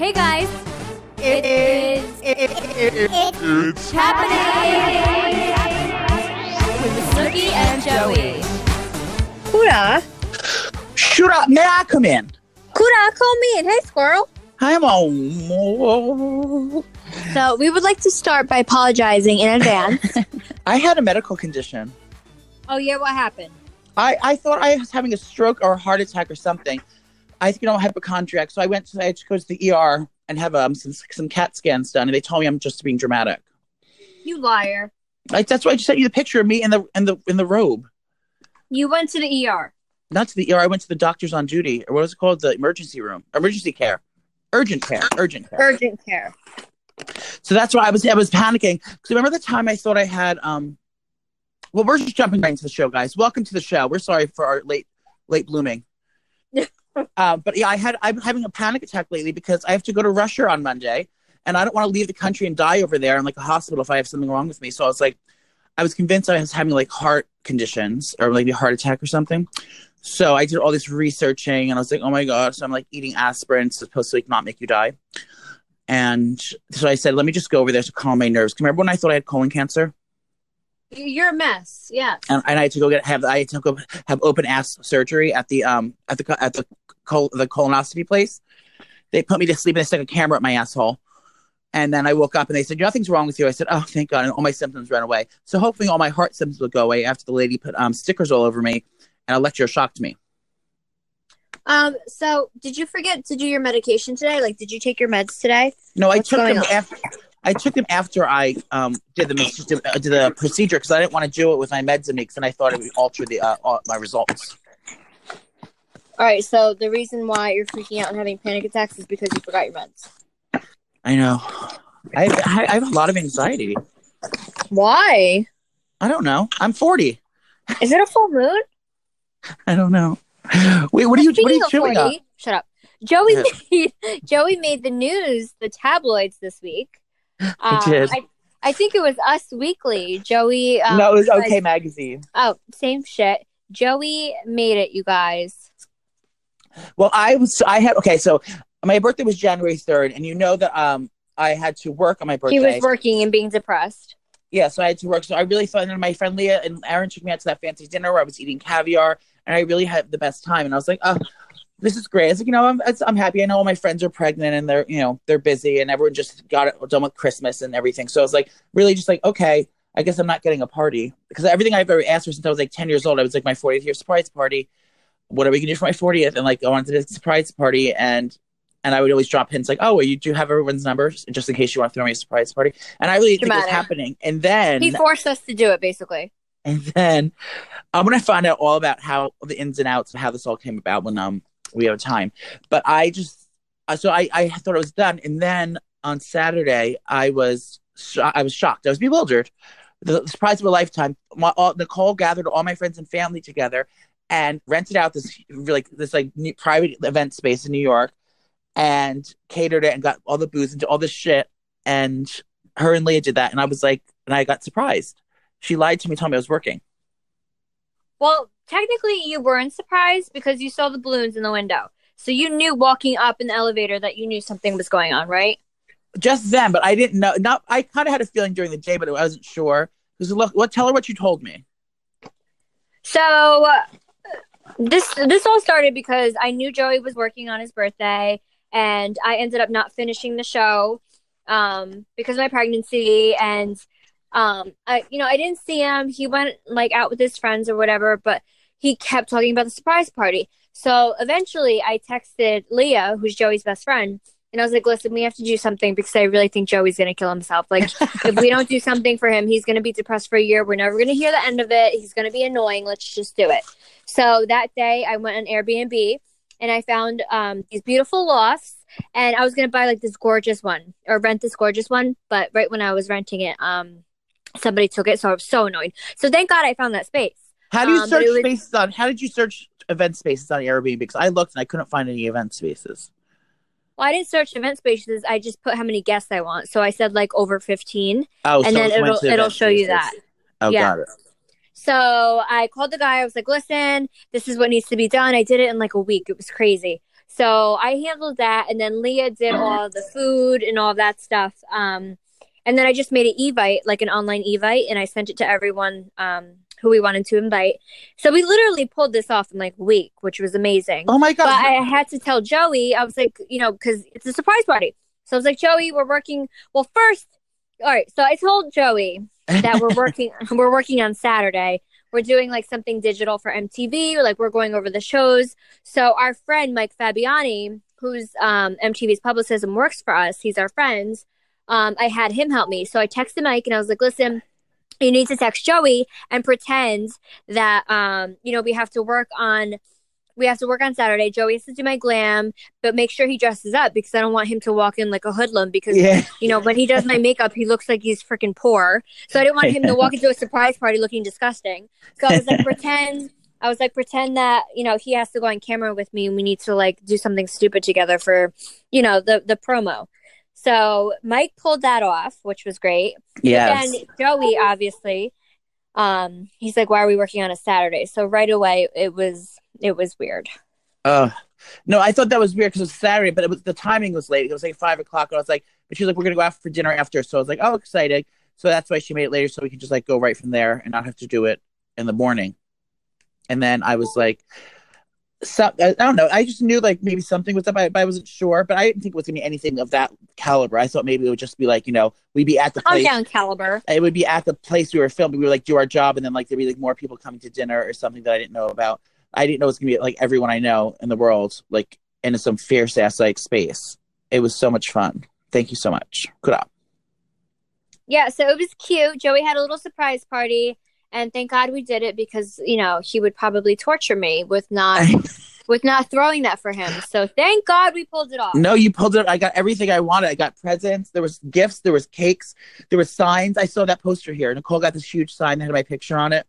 Hey guys, It is. it's happening with Snooki and Joey. Kuda. Shoot up. May I come in? Kuda, call me in. Hey, squirrel. I'm on. So we would like to start by apologizing in advance. I had a medical condition. oh yeah, what happened? I, I thought I was having a stroke or a heart attack or something. I think, you know, hypochondriac. So I went to, I had to go to the ER and have um, some, some CAT scans done. And they told me I'm just being dramatic. You liar. Like, that's why I just sent you the picture of me in the, in the, in the robe. You went to the ER. Not to the ER. I went to the doctors on duty or what was it called? The emergency room, emergency care, urgent care, urgent care. Urgent care. So that's why I was I was panicking because remember the time I thought I had um. Well, we're just jumping right into the show, guys. Welcome to the show. We're sorry for our late late blooming. Uh, but yeah, I had I'm having a panic attack lately because I have to go to Russia on Monday, and I don't want to leave the country and die over there in like a hospital if I have something wrong with me. So I was like, I was convinced I was having like heart conditions or maybe a heart attack or something. So I did all this researching, and I was like, oh my god. So I'm like eating aspirin, supposed to like not make you die. And so I said, let me just go over there to calm my nerves. Remember when I thought I had colon cancer? You're a mess. Yeah. and, and I had to go get have I had to go have open ass surgery at the um at the at the col- the colonoscopy place. They put me to sleep and they stuck a camera at my asshole. And then I woke up and they said, Nothing's wrong with you. I said, Oh, thank God. And all my symptoms ran away. So hopefully all my heart symptoms will go away after the lady put um, stickers all over me and electroshocked me. Um. So, did you forget to do your medication today? Like, did you take your meds today? No, I took them on? after I took them after I um, did the did, uh, did the procedure because I didn't want to do it with my meds in me because then I thought it would alter the uh, uh, my results. All right. So the reason why you're freaking out and having panic attacks is because you forgot your meds. I know. I I I have a lot of anxiety. Why? I don't know. I'm 40. Is it a full moon? I don't know. Wait, what are you? What are you chewing 40. Shut up. Joey Yeah. made Joey made the news, the tabloids this week. Uh, did. I, I think it was Us Weekly. Joey. Um, no, it was OK Magazine. Oh, same shit. Joey made it, you guys. Well, I was. I had. Okay, so my birthday was January 3rd, and you know that um I had to work on my birthday. He was working and being depressed. yeah, so I had to work. So I really thought, and my friend Leah and Aaron took me out to that fancy dinner where I was eating caviar, and I really had the best time. And I was like, oh, this is great. I was like, you know, I'm it's- I'm happy. I know all my friends are pregnant and they're you know they're busy, and everyone just got it done with Christmas and everything. So I was like, really, just like, okay, I guess I'm not getting a party because everything I've ever asked for since I was like 10 years old, I was like my 40th year surprise party. What are we gonna do for my 40th? And like I wanted a surprise party, and and I would always drop hints like, oh, well, you do have everyone's numbers just in case you want to throw me a surprise party. And I really think it was happening. And then He forced us to do it, basically. and then I'm gonna find out all about how the ins and outs of how this all came about when um we have time. But I just uh, so I I thought it was done, and then on Saturday I was sho- I was shocked. I was bewildered. The surprise of a lifetime. My, all, Nicole gathered all my friends and family together and rented out this like this like new, private event space in New York and catered it and got all the booze and all this shit. And her and Leah did that, and I was like, and I got surprised. She lied to me, told me I was working. Well, technically, you weren't surprised because you saw the balloons in the window. So you knew walking up in the elevator that you knew something was going on, right? just then, but I didn't know. Not I kind of had a feeling during the day, but I wasn't sure. Because look, what? Tell her what you told me. So uh, this this all started because I knew Joey was working on his birthday, and I ended up not finishing the show um, because of my pregnancy. And um, I, you know, I didn't see him. He went like out with his friends or whatever, but he kept talking about the surprise party. So eventually, I texted Leah, who's Joey's best friend. And I was like, listen, we have to do something because I really think Joey's going to kill himself. Like, if we don't do something for him, he's going to be depressed for a year. We're never going to hear the end of it. He's going to be annoying. Let's just do it. So that day, I went on Airbnb and I found um, these beautiful lofts. And I was going to buy like this gorgeous one or rent this gorgeous one. But right when I was renting it, um, somebody took it. So I was so annoyed. So thank God I found that space. How do you Um, search was- spaces on? How did you search event spaces on Airbnb? Because I looked and I couldn't find any event spaces. Well, I didn't search event spaces. I just put how many guests I want. So I said like over 15. Oh, And so then it'll- it'll show you that. Oh, Yeah. got it. So I called the guy. I was like, listen, this is what needs to be done. I did it in like a week. It was crazy. So I handled that, and then Leah did all the food and all that stuff. Um, and then I just made an evite, like an online evite, and I sent it to everyone um, who we wanted to invite. So we literally pulled this off in like a week, which was amazing. Oh my god! But I had to tell Joey, I was like, you know, because it's a surprise party. So I was like, Joey, we're working. Well, first, all right. So I told Joey that we're working. we're working on Saturday. We're doing like something digital for MTV. Like we're going over the shows. So our friend Mike Fabiani, who's um, MTV's publicist and works for us, he's our friends. Um, I had him help me. So I texted Mike and I was like, listen, you need to text Joey and pretend that um, you know, we have to work on we have to work on Saturday. Joey has to do my glam, but make sure he dresses up because I don't want him to walk in like a hoodlum because Yeah. you know, when he does my makeup, he looks like he's freaking poor. So I didn't want him to walk into a surprise party looking disgusting. So I was like, pretend I was like, pretend that, you know, he has to go on camera with me and we need to like do something stupid together for, you know, the the promo. So Mike pulled that off, which was great. Yeah. And Joey, obviously, um, he's like, "Why are we working on a Saturday?" So right away, it was it was weird. Uh, no, I thought that was weird because it was Saturday, but it was the timing was late. It was like five o'clock. And I was like, but she was like, we're gonna go out for dinner after. So I was like, oh, exciting. So that's why she made it later, so we could just like go right from there and not have to do it in the morning. And then I was like, so I don't know. I just knew like maybe something was up, but I wasn't sure. But I didn't think it was gonna be anything of that caliber. I thought maybe it would just be like you know we'd be at the Calm place. down, Caliber. It would be at the place we were filming. We would like do our job, and then like there'd be like more people coming to dinner or something that I didn't know about. I didn't know it was gonna be like everyone I know in the world, like in some fierce ass like space. It was so much fun. Thank you so much. Good up. Yeah, so it was cute. Joey had a little surprise party, and thank God we did it because you know he would probably torture me with not with not throwing that for him. So thank God we pulled it off. No, you pulled it. I got everything I wanted. I got presents. There was gifts. There was cakes. There was signs. I saw that poster here. Nicole got this huge sign that had my picture on it,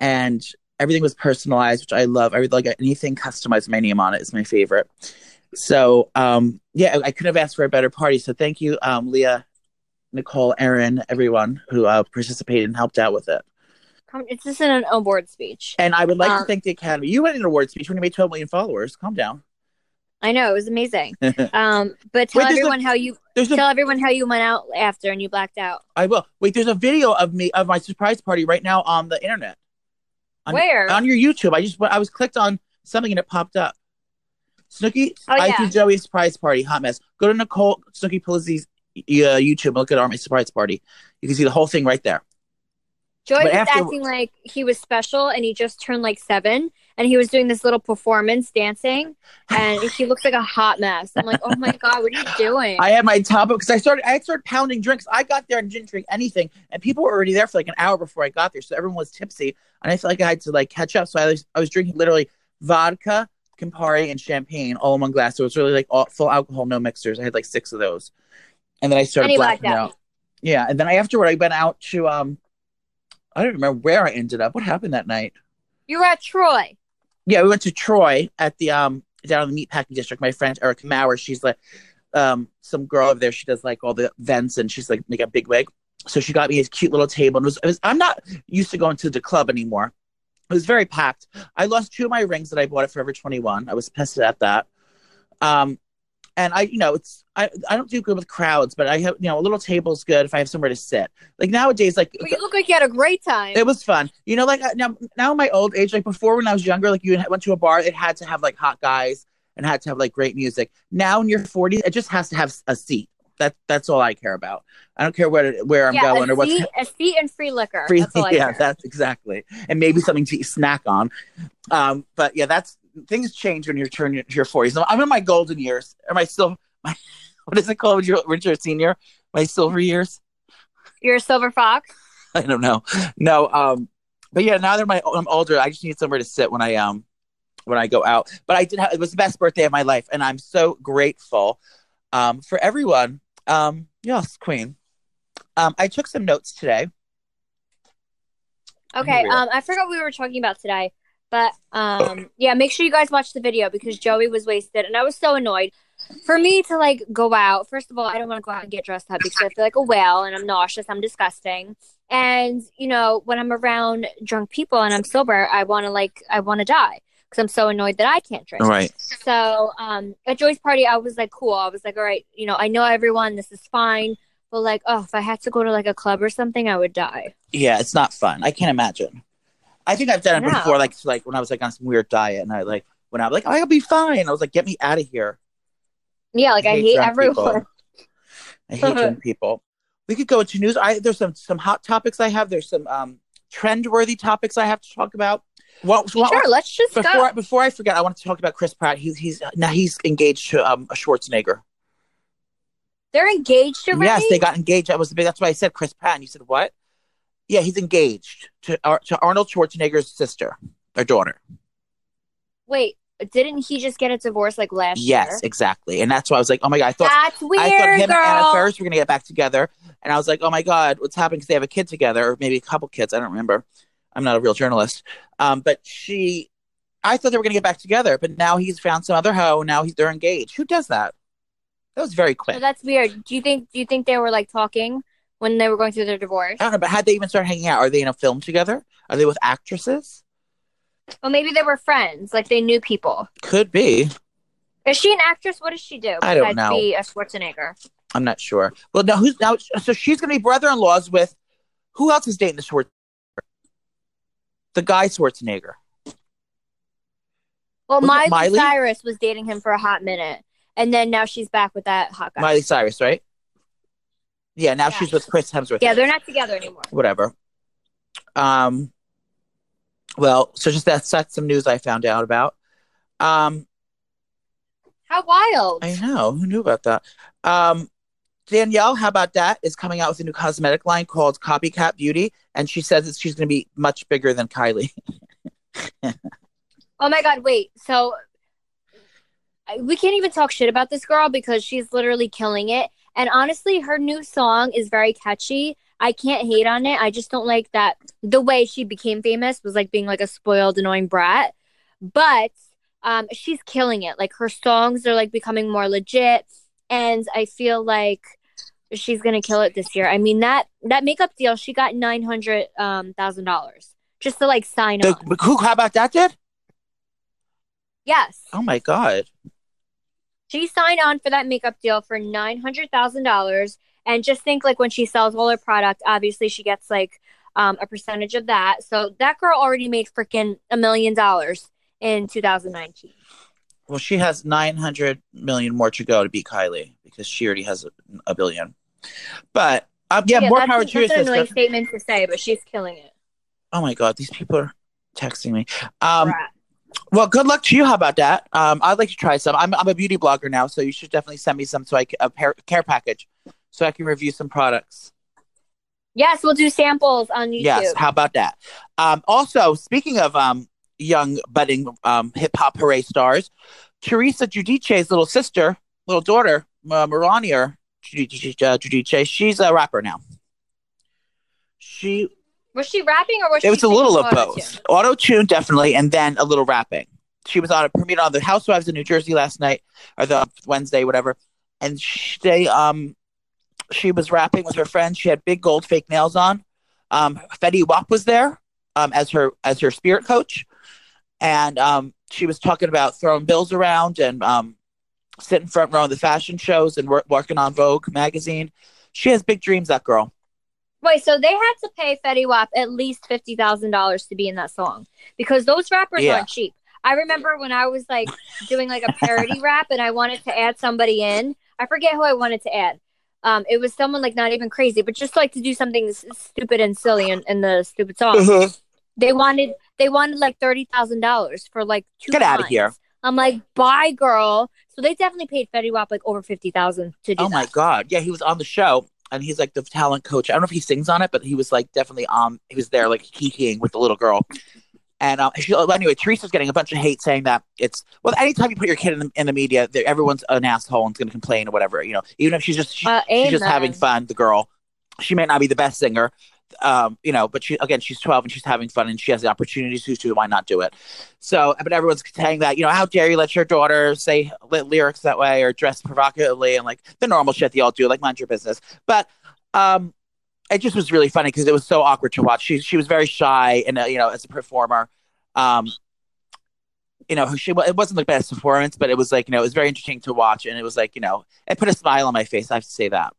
and everything was personalized, which I love. I would like anything customized with my name on it is my favorite. So, um, yeah, I couldn't have asked for a better party. So, thank you, um, Leah, Nicole, Erin, everyone who uh, participated and helped out with it. Come- It's just an award speech. And I would like to Um, thank the Academy. You went in an award speech when you made 12 million followers. Calm down. I know it was amazing. Um, but tell Wait, there's a- everyone how you There's a tell everyone how you went out after and you blacked out. I will. Wait, there's a video of me of my surprise party right now on the internet. On, Where? On your YouTube. I just I was clicked on something and it popped up. Snooki, Oh, I yeah. Joey's surprise party, hot mess. Go to Nicole Snooki Polizzi's uh, YouTube and look at our my surprise party. You can see the whole thing right there. Joey But was acting like he was special and he just turned like seven and he was doing this little performance dancing and he looks like a hot mess. I'm like, oh my God, what are you doing? I had my top because I started I started pounding drinks. I got there and didn't drink anything, and people were already there for like an hour before I got there, so everyone was tipsy, and I felt like I had to like catch up. So I was I was drinking literally vodka, Campari, and champagne all in one glass. So it was really like all, full alcohol, no mixers. I had like six of those, and then I started And you blacked blacking out. out. Yeah, and then I afterward I went out to um, I don't remember where I ended up. What happened that night? you were at Troy. Yeah, we went to Troy at the um down in the meatpacking district. My friend Erica Maurer, she's like um some girl over there. She does like all the events and she's like make a big wig. So she got me this cute little table. And it was, it was I'm not used to going to the club anymore. It was very packed. I lost two of my rings that I bought at Forever 21. I was pissed at that. Um and I, you know, it's I, I don't do good with crowds, but I have, you know, a little table's good if I have somewhere to sit. Like nowadays, like But you look like you had a great time. it was fun. You know, like now, now in my old age, like before when I was younger, like you went to a bar, it had to have like hot guys and had to have like great music. Now in your 40s, it just has to have a seat. That that's all I care about. I don't care where where I'm yeah, going or what's seat, a seat and free liquor. free. That's all I yeah, care. that's exactly. And maybe something to snack on. Um, but yeah, that's things change when you're turning your 40s. I'm in my golden years. Am I still? My, what is it called when you're, when you're a senior? My silver years. You're a silver fox. I don't know. No, um, but yeah, now that my I'm older, I just need somewhere to sit when I um when I go out. But I did have it was the best birthday of my life, and I'm so grateful um for everyone. Um, yes, Queen. Um, I took some notes today. Okay. Here we are. Um, I forgot what we were talking about today, but um, yeah, make sure you guys watch the video because Joey was wasted, and I was so annoyed. For me to like go out, first of all, I don't want to go out and get dressed up because I feel like a whale and I'm nauseous, I'm disgusting. And you know, when I'm around drunk people and I'm sober, I want to like, I want to die. because I'm so annoyed that I can't drink. Right. So um, at Joey's party, I was like, cool. I was like, all right, you know, I know everyone. This is fine. But like, oh, if I had to go to like a club or something, I would die. Yeah, it's not fun. I can't imagine. I think I've done it No. before, like like when I was like on some weird diet, and I like when I'm like, I'll be fine. I was like, get me out of here. Yeah, like I, hate, drunk everyone. people. I hate drunk people. We could go into news. I there's some some hot topics I have. There's some um trend worthy topics I have to talk about. Well, so what- Sure, let's just before. I, before I forget, I want to talk about Chris Pratt. He's he's now he's engaged to um a Schwarzenegger. They're engaged already. Yes, they got engaged. That was the big. That's why I said Chris Pratt. And you said what? Yeah, he's engaged to Ar- to Arnold Schwarzenegger's sister, their daughter. Wait, didn't he just get a divorce like last Yes, year? Yes, exactly. And that's why I was like, oh my god, I thought That's weird, I thought him and Anna girl. Were gonna get back together, and I was like, oh my god, what's happening? Because they have a kid together, or maybe a couple kids. I don't remember. I'm not a real journalist. Um, but she, I thought they were gonna get back together, but now he's found some other hoe. Now he's they're engaged. Who does that? That was very So quick. that's weird. Do you think? Do you think they were like talking when they were going through their divorce? I don't know, but had they even started hanging out? Are they in a film together? Are they with actresses? Well, maybe they were friends. Like they knew people. Could be. Is she an actress? What does she do? I don't know. Be a Schwarzenegger. I'm not sure. Well, now who's now? So she's going to be brother-in-laws with who else is dating the Schwarzenegger? The guy Schwarzenegger. Well, Miley, Miley? Cyrus was dating him for a hot minute, and then now she's back with that hot guy. Miley Cyrus, right? Yeah, now Yeah. she's with Chris Hemsworth. Yeah, they're not together anymore. whatever. Um, well, so just that's that's some news I found out about. Um, How wild! I know who knew about that. Um, Danielle, how about that? Is coming out with a new cosmetic line called Copycat Beauty, and she says that she's going to be much bigger than Kylie. Oh my god, wait. So we can't even talk shit about this girl because she's literally killing it. And honestly, her new song is very catchy. I can't hate on it. I just don't like that the way she became famous was like being like a spoiled, annoying brat. But um, she's killing it. Like her songs are like becoming more legit, and I feel like she's gonna kill it this year. I mean that that makeup deal, she got nine hundred um, thousand dollars just to like sign The, on. who? How about that? Did? Yes. Oh my god! She signed on for that makeup deal for nine hundred thousand dollars, and just think like when she sells all her product, obviously she gets like um, a percentage of that. So that girl already made freaking a million dollars in 2019. Well, she has nine hundred million more to go to beat Kylie because she already has a, a billion. But um, yeah, more that's, power that's to your an annoying statement to say, but she's killing it. Oh my god, these people are texting me. Um. Well, good luck to you. How about that? Um, I'd like to try some. I'm, I'm a beauty blogger now, so you should definitely send me some so I can, a pair, care package so I can review some products. Yes, we'll do samples on YouTube. Yes, how about that? Um, also, speaking of um, young budding um, hip hop hooray stars, Teresa Giudice's little sister, little daughter, uh, uh, Giudice, she's a rapper now. She Was she rapping or was it was a little of both. Auto tune definitely, and then a little rapping. She was on a premiere on the Housewives in New Jersey last night, or the Wednesday, whatever. And she, they, um, she was rapping with her friend. She had big gold fake nails on. Um, Fetty Wap was there um, as her as her spirit coach, and um, she was talking about throwing bills around and um, sitting front row in the fashion shows and wor- working on Vogue magazine. She has big dreams. That girl. Wait, so they had to pay Fetty Wap at least fifty thousand dollars to be in that song because those rappers Yeah. aren't cheap. I remember when I was like doing like a parody rap and I wanted to add somebody in. I forget who I wanted to add. Um, it was someone like not even crazy, but just like to do something s- stupid and silly in, in the stupid song. Uh-huh. They wanted they wanted like thirty thousand dollars for like two. Get out of here. I'm like, bye, girl. So they definitely paid Fetty Wap like over fifty thousand to do that. Oh that. my god! Yeah, he was on the show, and he's like the talent coach. I don't know if he sings on it, but he was like definitely um he was there like kikiing with the little girl. And um, she, anyway, Teresa's getting a bunch of hate saying that it's well. Anytime you put your kid in the, in the media, everyone's an asshole and's going to complain or whatever. You know, even if she's just she, Uh, she's just having fun. The girl, she may not be the best singer, um, you know, but she again, she's twelve and she's having fun and she has the opportunities to do. Why not do it? So, but everyone's saying that you know, how dare you let your daughter say ly- lyrics that way or dress provocatively and like the normal shit they all do, like mind your business. But um, it just was really funny because it was so awkward to watch. She she was very shy and uh, you know, as a performer. Um, you know, she it wasn't the best performance, but it was like you know, it was very interesting to watch, and it was like you know, it put a smile on my face. I have to say that.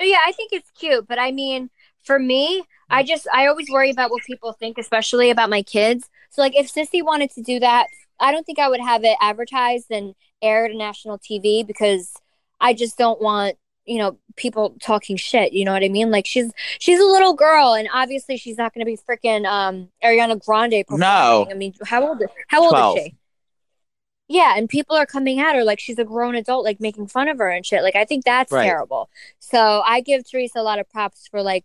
Yeah, I think it's cute, but I mean, for me, I just I always worry about what people think, especially about my kids. So like, if Sissy wanted to do that, I don't think I would have it advertised and aired on national TV because I just don't want you know people talking shit. You know what I mean? Like she's she's a little girl, and obviously she's not going to be freaking um Ariana Grande. Performing. No. I mean, how old is how old 12. is she? Yeah, and people are coming at her like she's a grown adult, like making fun of her and shit. Like I think that's Right. terrible. So I give Teresa a lot of props for like,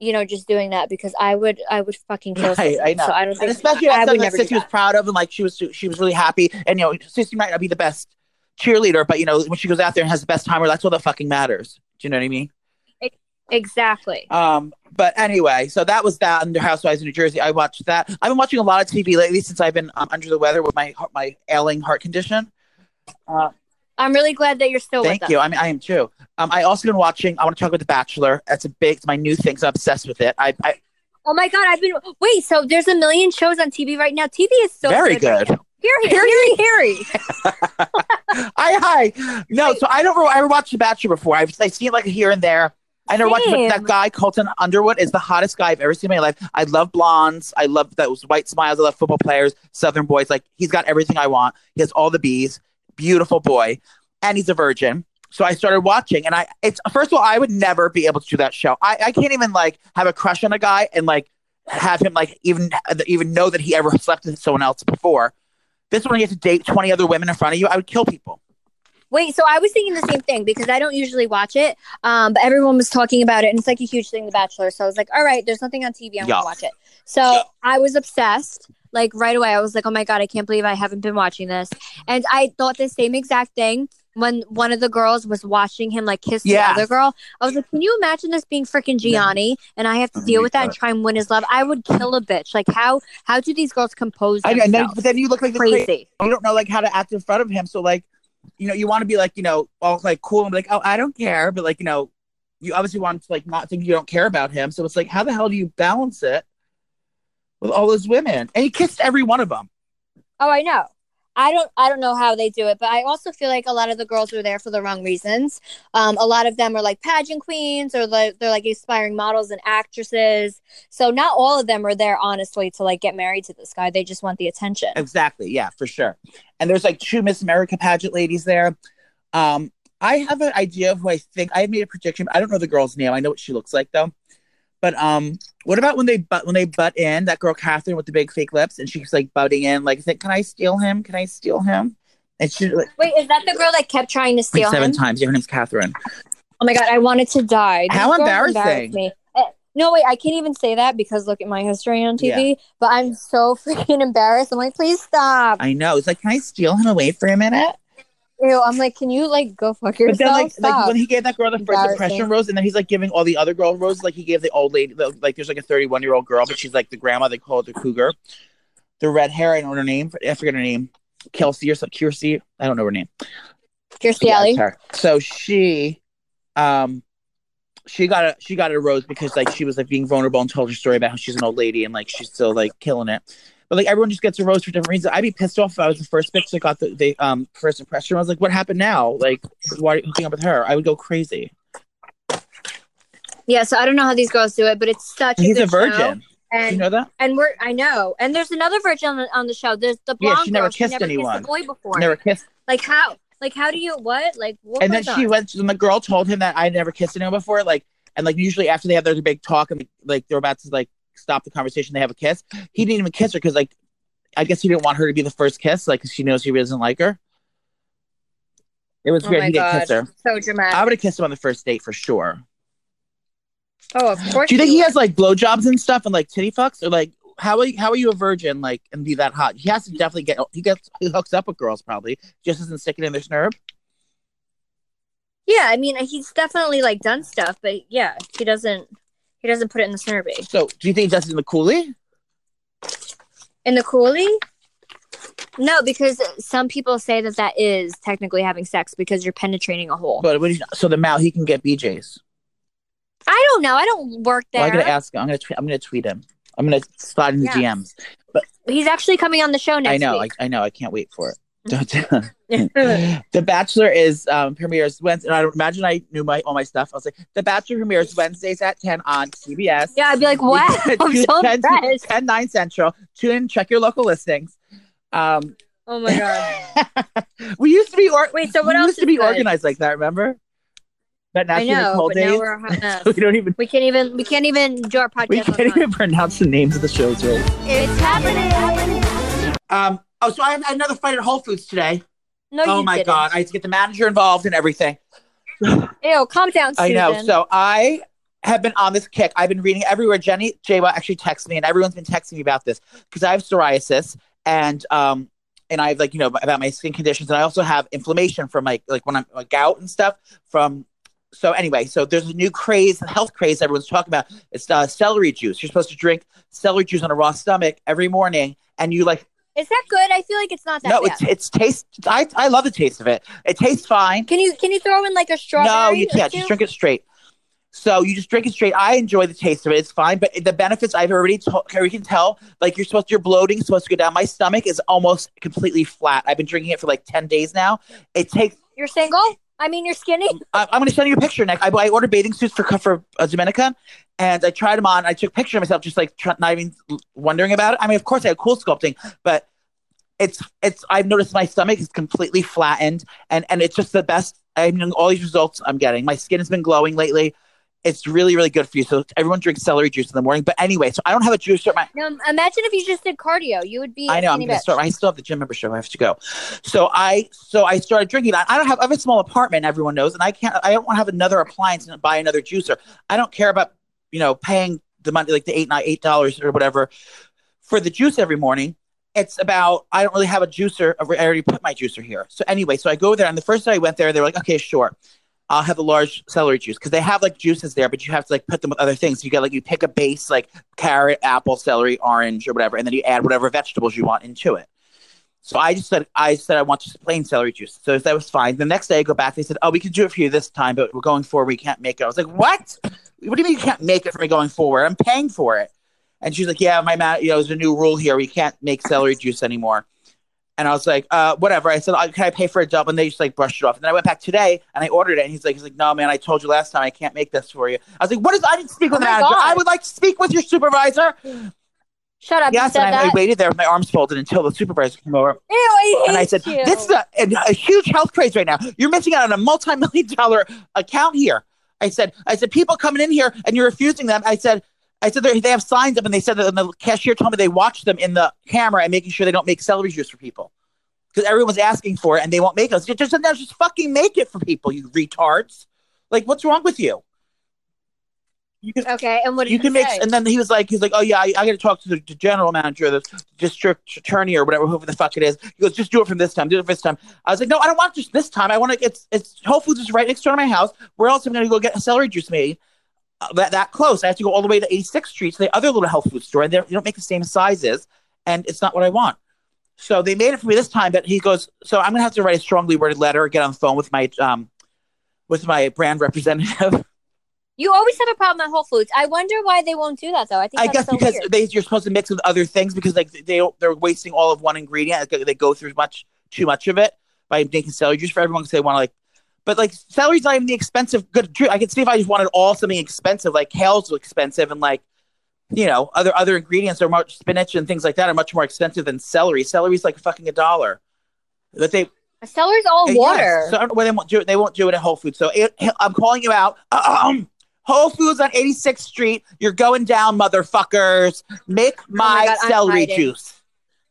you know, just doing that because I would, I would fucking kill. Right, I know. So I don't And think especially I something that Sissy was proud of, and like she was she was really happy. And you know, Sissy might not be the best cheerleader, but you know, when she goes out there and has the best timer, that's all that fucking matters. Do you know what I mean? exactly. Um, but anyway, so that was that under Housewives of New Jersey. I watched that. I've been watching a lot of TV lately since I've been um, under the weather with my my ailing heart condition. Uh, I'm really glad that you're still thank with you. us. I mean, I am too. Um, I also been watching. I want to talk about The Bachelor. That's a big. It's my new thing. So I'm obsessed with it. I, I Oh my god, I've been wait. So there's a million shows on TV right now. TV is so very good. good. now. Hear, hear, hear, hear. I hi. No, so I don't. I never watched The Bachelor before. I've I seen it like here and there. I never watched but that guy Colton Underwood is the hottest guy I've ever seen in my life. I love blondes. I love those white smiles. I love football players, Southern boys. Like he's got everything I want. He has all the bees. Beautiful boy, and he's a virgin. So I started watching, and I it's first of all I would never be able to do that show. I, I can't even like have a crush on a guy and like have him like even even know that he ever slept with someone else before. This one you have to date twenty other women in front of you. I would kill people. Wait, so I was thinking the same thing because I don't usually watch it, um, but everyone was talking about it, and it's like a huge thing, The Bachelor. So I was like, all right, there's nothing on TV, I'm Yeah. gonna watch it. So I was obsessed, like right away. I was like, oh my god, I can't believe I haven't been watching this, and I thought the same exact thing when one of the girls was watching him like kiss Yes. the other girl. I was like, can you imagine this being freaking Jionni, and I have to Oh deal with that and God. try and win his love? I would kill a bitch. Like how how do these girls compose I know, and then, themselves? but then you look like crazy. crazy. You don't know like how to act in front of him. So like, you know, you want to be like, you know, all like cool and be like, oh, I don't care, but like, you know, you obviously want to like not think you don't care about him. So it's like, how the hell do you balance it with all those women? And he kissed every one of them. Oh, I know. I don't I don't know how they do it, but I also feel like a lot of the girls are there for the wrong reasons. Um, a lot of them are like pageant queens or like they're like aspiring models and actresses. So not all of them are there honestly to like get married to this guy. They just want the attention. Exactly. Yeah, for sure. And there's like two Miss America pageant ladies there. Um, I have an idea of who I think I made a prediction. I don't know the girl's name. I know what she looks like though. But um, what about when they butt when they butt in that girl Catherine with the big fake lips and she's like butting in like, can I steal him? Can I steal him? And she like, Wait, is that the girl that kept trying to steal seven him? times. Yeah, her name's Catherine. Oh my god, I wanted to die. These How embarrassing. Me. Eh, No, wait, I can't even say that because look at my history on TV. But I'm so freaking embarrassed. I'm like, please stop. I know. It's like, can I steal him away for a minute? Ew, I'm like, can you like go fuck But yourself? then, like, like when he gave that girl the first impression rose, and then he's like giving all the other girl roses. Like he gave the old lady, the, like there's like a 31 year old girl, but she's like the grandma. They call it the cougar. The red hair. I don't know her name. I forget her name. Kelsey or something. Kiersey. I don't know her name. Kirstie Yeah, Alley. So she, um, she got a she got a rose because like she was like being vulnerable and told her story about how she's an old lady and like she's still like killing it. But like everyone just gets a rose for different reasons. I'd be pissed off if I was the first bitch that got the, the um first impression. I was like, what happened now? Like, why are you hooking up with her? I would go crazy. Yeah, so I don't know how these girls do it, but it's such a He's a virgin. show. And you know that? and we're I know. And there's another virgin on the, on the show. There's the blonde Yeah, she never girl. kissed she never anyone. kissed a boy before. Never kissed. Like how? Like how do you what? Like what and then she on? went. And the girl told him that I never kissed anyone before. Like, and like usually after they have their big talk and like they're about to like stop the conversation, they have a kiss. He didn't even kiss her because like I guess he didn't want her to be the first kiss, like she knows he doesn't like her. It was Oh weird. He didn't kiss her. so dramatic. I would have kissed him on the first date for sure. oh, of course. Do you think he would. has like blowjobs and stuff and like titty fucks or like how are you, how are you a virgin like and be that hot? He has to definitely get he gets he hooks up with girls probably just isn't sticking in their snurb. Yeah, I mean he's definitely like done stuff, but yeah, he doesn't. He doesn't put it in the Snurby. So do you think it in the coolie? In the coolie? No, because some people say that that is technically having sex because you're penetrating a hole. But you, so the mouth he can get BJ's. I don't know. I don't work there. Well, I gotta ask him. I'm gonna tweet. I'm gonna tweet him. I'm gonna slide in the Yeah. DMs. He's actually coming on the show next I know. I, I know. I can't wait for it. the Bachelor is um, premieres Wednesday. And I imagine I knew my all my stuff. I was like, The Bachelor premieres Wednesdays at ten on CBS. yeah, I'd be like, what? I'm so 10, impressed. 10, 9 Central. Tune in, check your local listings. Um, Oh my god. we used to be or- Wait, so what we else used to be good? organized like that. Remember? But now I know, cold but now we're a hot mess. we don't even We can't even we can't even do our podcast. we on can't time. even pronounce the names of the shows right. It's happening. Um. Oh, so I had another fight at Whole Foods today. No, oh my didn't. god! I had to get the manager involved and everything. Ew, calm down, I know. So I have been on this kick. I've been reading everywhere. Jenny JWoww actually texted me, and everyone's been texting me about this because I have psoriasis and um and I have like you know about my skin conditions, and I also have inflammation from like like when I'm like gout and stuff from. So anyway, so there's a new craze, health craze everyone's talking about. It's uh, celery juice. You're supposed to drink celery juice on a raw stomach every morning, and you like Is that good? I feel like it's not that no, bad. it's it's taste. I I love the taste of it. It tastes fine. Can you can you throw in like a strawberry? No, you can't. Just drink it straight. So you just drink it straight. I enjoy the taste of it. It's fine, but the benefits I've already told. You can tell, like you're supposed, your bloating is supposed to go down. My stomach is almost completely flat. I've been drinking it for like ten days now. It takes. You're single? I mean, you're skinny. I, I'm going to send you a picture, Nick. I, I ordered bathing suits for for uh, and I tried them on. I took a picture of myself, just like tr- not even wondering about it. I mean, of course, I have CoolSculpting, but it's it's. I've noticed my stomach is completely flattened, and and it's just the best. I mean, all these results I'm getting. My skin has been glowing lately. It's really really good for you. So everyone drinks celery juice in the morning. But anyway, so I don't have a juicer. at My Now, imagine if you just did cardio. You would be. I know I'm gonna bitch. start. I still have the gym membership. I have to go. So I so I started drinking. I I don't have. I have a small apartment. Everyone knows, and I can't. I don't want to have another appliance and buy another juicer. I don't care about you know paying the money like the eight nine eight dollars or whatever for the juice every morning. It's about I don't really have a juicer. I already put my juicer here. So anyway, so I go there, and the first day I went there, they were like, okay, sure. I'll have a large celery juice because they have like juices there, but you have to like put them with other things. You got like you pick a base like carrot, apple, celery, orange, or whatever, and then you add whatever vegetables you want into it. So I just said I said I want just plain celery juice. So that was fine. The next day I go back. They said, "Oh, we can do it for you this time, but we're going forward. We can't make it." I was like, "What? What do you mean you can't make it for me going forward? I'm paying for it." And she's like, "Yeah, my man, you know, there's a new rule here. We can't make celery juice anymore." And I was like, uh, whatever. I said, "Uh, can I pay for a double? And they just like brushed it off. And then I went back today and I ordered it. And he's like, he's like, no, man, I told you last time I can't make this for you. I was like, what is, I didn't speak with Oh the manager. God. I would like to speak with your supervisor. Shut up. yes. And I, I waited there with my arms folded until the supervisor came over. Ew, I And I said, you. this is a, a huge health craze right now. You're missing out on a multi-million dollar account here. I said, I said, people coming in here and you're refusing them. I said, I said they they have signs up and they said that and the cashier told me they watch them in the camera and making sure they don't make celery juice for people because everyone's asking for it and they won't make it. Just, just, just fucking make it for people, you retards. Like, what's wrong with you? You can, Okay, and what you can make, and then he was like, he's like, oh yeah, I, I got to talk to the, the general manager, the district attorney, or whatever, whoever the fuck it is. He goes, just do it from this time, do it from this time. I was like, no, I don't want just this time. I want to. It's it's Whole Foods is right next door to my house. Where else am I going to go get a celery juice made? Uh, that that close. I have to go all the way to 86th Street to the other little health food store, and they're- don't make the same sizes, and it's not what I want. So they made it for me this time, but he goes, so I'm gonna have to write a strongly worded letter, get on the phone with my um with my brand representative. you always have a problem at Whole Foods. I wonder why they won't do that though. I think I guess so because weird. they you're supposed to mix with other things because like they they're wasting all of one ingredient. They go through much too much of it by making celery juice for everyone because they want to like. But like celery's not even the expensive good. True, I could see if I just wanted all something expensive like kale's expensive and like you know other other ingredients are much spinach and things like that are much more expensive than celery. Celery's like fucking a dollar. But they Celery's all Yes. water. So I don't know why they won't do it. They won't do it at Whole Foods. So it, I'm calling you out. Um, Whole Foods on 86th Street. You're going down, motherfuckers. Make my, Oh God, celery juice.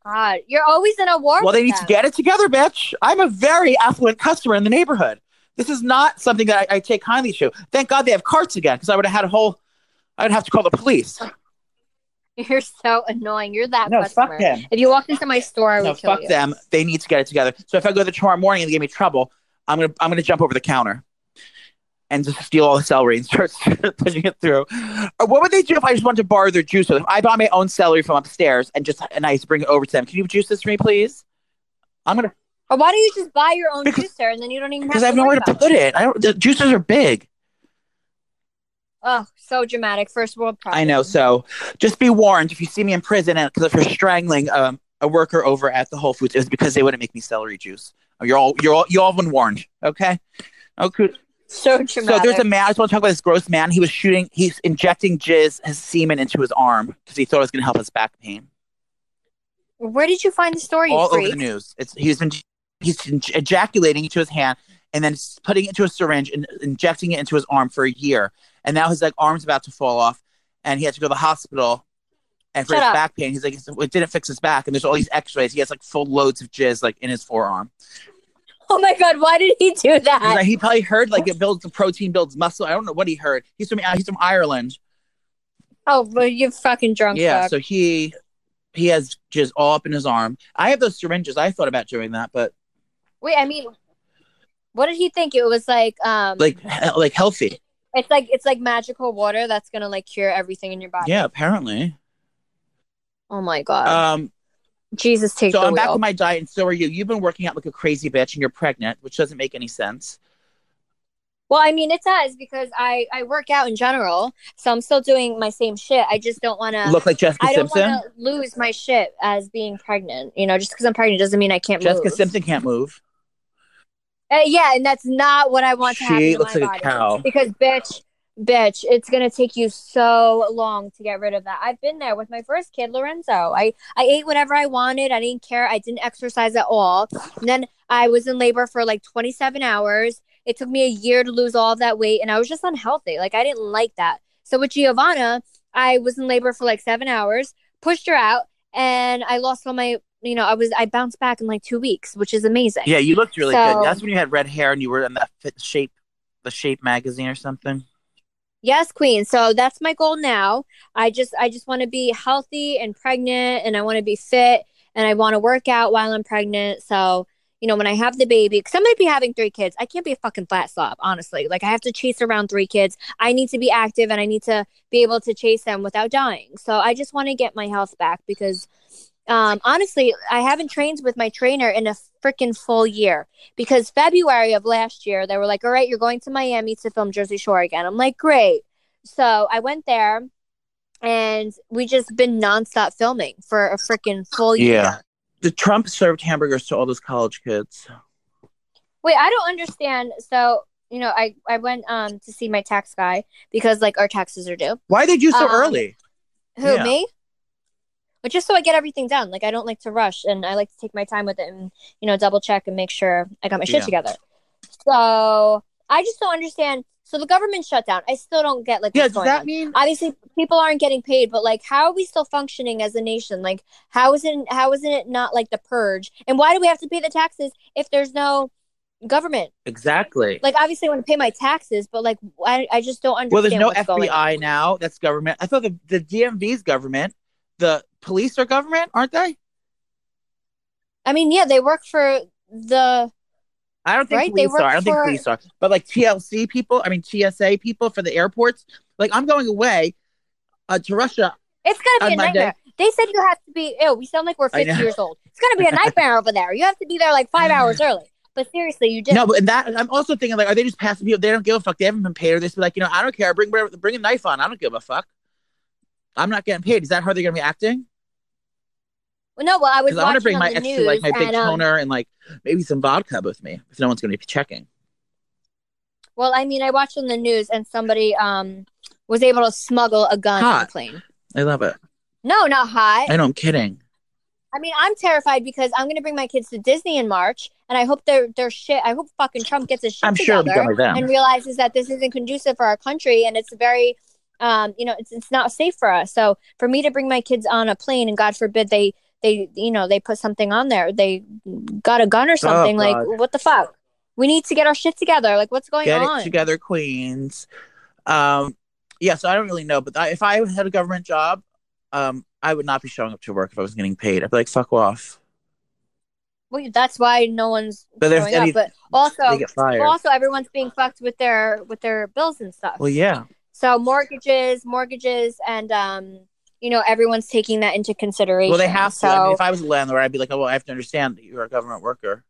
God, you're always in a war. Well, they need to get it together, bitch. I'm a very affluent customer in the neighborhood. This is not something that I, I take kindly to. Thank God they have carts again, because I would have had a whole. I'd have to call the police. You're so annoying. You're that No, customer. fuck them. If you walked into my store, I would No, fuck you. them. They need to get it together. So if I go there tomorrow morning and they give me trouble, I'm gonna I'm gonna jump over the counter and just steal all the celery and start pushing it through. Or what would they do if I just wanted to borrow their juice? If I buy my own celery from upstairs and just and I just bring it over to them, can you juice this for me, please? I'm gonna Or why don't you just buy your own Because- juicer and then you don't even have because I have nowhere to put it. I don't. The juicers are big. Oh, so dramatic. First world problem. I know. So just be warned if you see me in prison and because for strangling um, a worker over at the Whole Foods, it was because they wouldn't make me celery juice. You're all you're all you all been warned. Okay. Okay. So dramatic. So there's a man. I just want to talk about this gross man. He was shooting. He's injecting jizz, his semen into his arm because he thought it was going to help his back pain. Where did you find the story? all over the news. It's he's been he's ejaculating into his hand and then putting it into a syringe and injecting it into his arm for a year. And now his like arm's about to fall off, and he had to go to the hospital. And for Shut his up. back pain, he's like, it didn't fix his back. And there's all these X-rays. He has like full loads of jizz like in his forearm. Oh my god, why did he do that? like, he probably heard like it builds the protein, builds muscle. I don't know what he heard. He's from he's from Ireland. Oh, well, you're fucking drunk. yeah, fuck. so he he has jizz all up in his arm. I have those syringes. I thought about doing that, but Wait, I mean, what did he think? It was like, um, like he- like healthy. it's like it's like magical water that's gonna like cure everything in your body. Yeah, apparently. Oh my god, Um, Jesus, take so I'm back on my diet, and so are you. You've been working out like a crazy bitch, and you're pregnant, which doesn't make any sense. Well, I mean, it does because I I work out in general, so I'm still doing my same shit. I just don't want to. Look like Jessica I don't Simpson. want to lose my shit as being pregnant. You know, just because I'm pregnant doesn't mean I can't move. Jessica move. Simpson can't move. Uh, yeah, and that's not what I want to happen She to looks my like body. a cow. Because bitch, bitch, it's gonna take you so long to get rid of that. I've been there with my first kid, Lorenzo. I I ate whatever I wanted. I didn't care. I didn't exercise at all. And then I was in labor for like 27 hours. It took me a year to lose all of that weight, and I was just unhealthy. Like I didn't like that. So with Giovanna, I was in labor for like seven hours, pushed her out, and I lost all my. You know, I was I bounced back in like two weeks, which is amazing. Yeah, you looked really So- good. That's when you had red hair and you were in that fit shape, the Shape magazine or something. Yes, queen. So that's my goal now. I just I just want to be healthy and pregnant and I want to be fit and I want to work out while I'm pregnant. So, you know, when I have the baby, cuz I might be having 3 kids. I can't be a fucking flat slob, honestly. Like I have to chase around 3 kids. I need to be active and I need to be able to chase them without dying. So, I just want to get my health back because um honestly, I haven't trained with my trainer in a freaking full year because February of last year they were like, "All right, you're going to Miami to film Jersey Shore again." I'm like, "Great." So I went there, and we just been nonstop filming for a freaking full year. Yeah. The Trump served hamburgers to all those college kids. Wait, I don't understand. So you know, I I went um to see my tax guy because like our taxes are due. Why did you so Um, early? Who Yeah. me? But just so I get everything done. Like I don't like to rush, and I like to take my time with it, and you know, double check and make sure I got my shit Yeah. together. So I just don't understand. So the government shut down. I still don't get like Yeah, does that on. mean obviously people aren't getting paid but like how are we still functioning as a nation like how is it how isn't it not like the purge and why do we have to pay the taxes if there's no government exactly? like obviously i want to pay my taxes but like i, I just don't understand Well, there's no. FBI now. That's government. I thought the, the DMV's government. The police are government, aren't they? i mean yeah they work for the I don't think Right, they police are. I don't work think for- police are. But like TLC people, I mean TSA people for the airports. Like I'm going away uh, to Russia. it's gonna be a nightmare they said you have to be ew we sound like we're 50 years old it's gonna be a nightmare over there you have to be there like five hours early but seriously you did No, but that I'm also thinking like, are they just passing people? They don't give a fuck. They haven't been paid. Or they just be like, you know, I don't care. Bring bring a knife on. I don't give a fuck. I'm not getting paid. Is that how they're gonna be acting? Well, no well i was I want to bring my extra, news like my big and, um, toner and like maybe some vodka with me if no one's gonna be checking. Well, I mean, I watched on the news and somebody um was able to smuggle a gun on Hot. the plane. I love it. No, not hot. I know. I'm kidding. I mean, I'm terrified because I'm going to bring my kids to Disney in March, and I hope their their shit. I hope fucking Trump gets his shit I'm sure together them. and realizes that this isn't conducive for our country, and it's very, um, you know, it's it's not safe for us. So for me to bring my kids on a plane, and God forbid they they you know they put something on there, they got a gun or something. like Oh, God. what the fuck? We need to get our shit together. Like what's going Get on? it together, Queens. Um, yeah. So I don't really know, but I, if I had a government job, um, I would not be showing up to work if I was getting paid. I'd be like, fuck off. Well, that's why no one's But showing any- up. But also, they get fired. Well, also everyone's being fucked with their with their bills and stuff. Well, yeah. So mortgages, mortgages, and um, you know, everyone's taking that into consideration. Well, they have to. So I mean, if I was a landlord, I'd be like, oh, well, I have to understand that you're a government worker.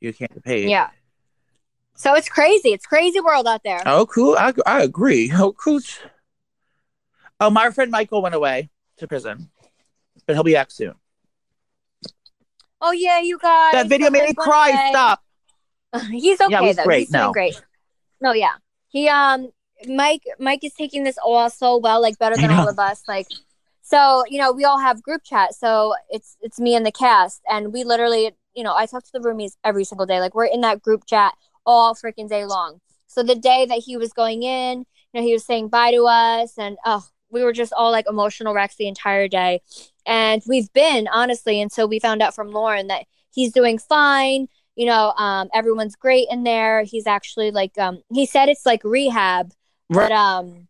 You can't get paid. yeah. So it's crazy. It's crazy world out there. Oh, cool. I, I agree. Oh, cool. Oh, my friend Michael went away to prison, but he'll be back soon. Oh yeah, you guys. That video made me cry. away. Stop. He's okay Yeah, though. great He's doing now. great. No, yeah. He um Mike Mike is taking this all so well, like better than all of us. Like so, you know, we all have group chat. So it's it's me and the cast and we literally, you know, I talk to the roomies every single day. Like we're in that group chat all freaking day long. So the day that he was going in, you know, he was saying bye to us and oh, we were just all like emotional wrecks the entire day. And we've been honestly until we found out from Lauren that he's doing fine you know um everyone's great in there he's actually like um he said it's like rehab Right. but um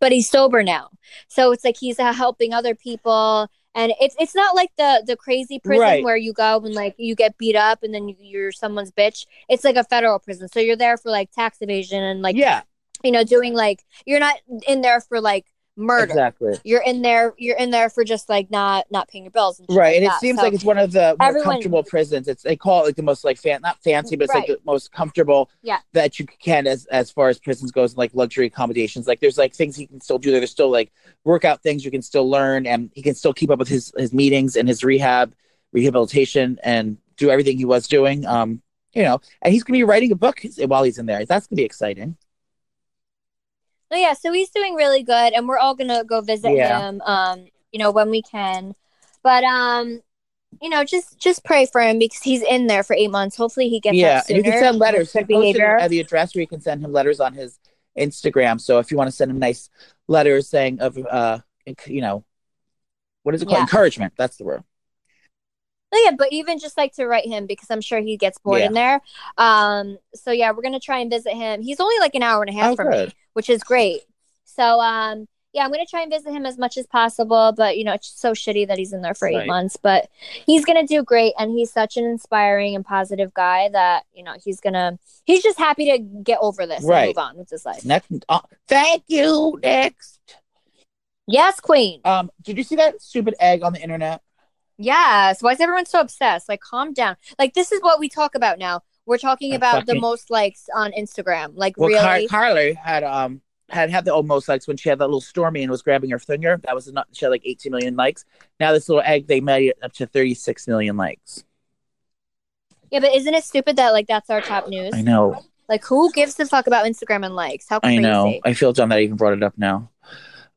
but he's sober now. So it's like he's uh, helping other people. And it's it's not like the the crazy prison Right. where you go and like you get beat up and then you, you're someone's bitch. It's like a federal prison. So you're there for like tax evasion and like yeah, you know doing like you're not in there for like murder exactly. you're in there you're in there for just like not not paying your bills and Right, and like it seems So- like it's one of the more everyone- comfortable prisons. It's they call it like the most like fan, not fancy, but it's like the most comfortable Yeah. that you can as as far as prisons goes, like luxury accommodations. Like there's like things he can still do. There. There's still like workout things you can still learn, and he can still keep up with his his meetings and his rehab, rehabilitation, and do everything he was doing. Um, you know, and he's gonna be writing a book while he's in there. That's gonna be exciting. Oh yeah, so he's doing really good, and we're all gonna go visit Yeah. him. Um, you know, when we can. But um, you know, just just pray for him because he's in there for eight months. Hopefully, he gets yeah, you can send letters. Good Send post behavior. at the address where you can send him letters on his Instagram. So if you want to send him nice letters saying of uh, you know, what is it called? Yeah. Encouragement. That's the word. Oh, yeah, but even just like to write him because I'm sure he gets bored Yeah. in there. Um, so yeah, we're gonna try and visit him. He's only like an hour and a half Oh, from good. me, which is great. So um, yeah, I'm gonna try and visit him as much as possible. But you know, it's so shitty that he's in there for eight months. But he's gonna do great, and he's such an inspiring and positive guy that you know he's gonna. He's just happy to get over this and move on with his life. Next, uh, thank you. Next. Yes, Queen. Um, did you see that stupid egg on the internet? Yes. Why is everyone so obsessed? Like, calm down. Like, this is what we talk about now. We're talking about the most likes on Instagram. Like, Well, really? Car- Carly had um had had the old most likes when she had that little Stormi and was grabbing her finger. That was enough. She had like 18 million likes. Now this little egg, they made it up to 36 million likes. yeah, but isn't it stupid that like that's our top news? I know. Like, who gives a fuck about Instagram and likes? How crazy. I know. I feel dumb that I even brought it up now.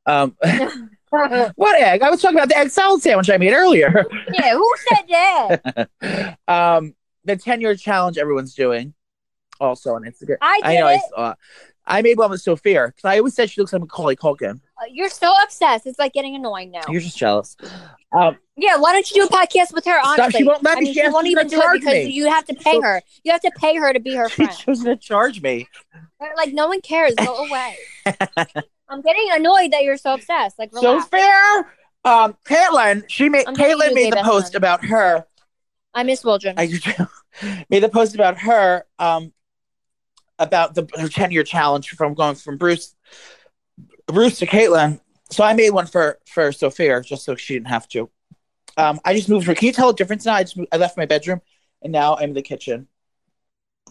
Um, what egg? I was talking about the egg salad sandwich I made earlier. yeah, who said that? um, the 10 year challenge everyone's doing, also on Instagram. I did I know. I it. saw. I made one with Sophia because I always said she looks like Macaulay Culkin. Uh, You're so obsessed. It's like getting annoying now. You're just jealous. Um, yeah, why don't you do a podcast with her? Honestly, stop, she won't let I mean, she she won't even do it because me. you have to pay So- her. You have to pay her to be her friend. She was gonna charge me. like, no one cares. Go away. I'm getting annoyed that you're so obsessed. Like, so fair. Um, Caitlyn, she made I'm Caitlyn made the post about her. I miss Wildren. I do made the post about her. Um, about the her 10 year challenge from going from Bruce, Bruce to Caitlyn. So I made one for for Sophia just so she didn't have to. Um, I just moved her. Can you tell the difference now? I just moved, I left my bedroom, and now I'm in the kitchen.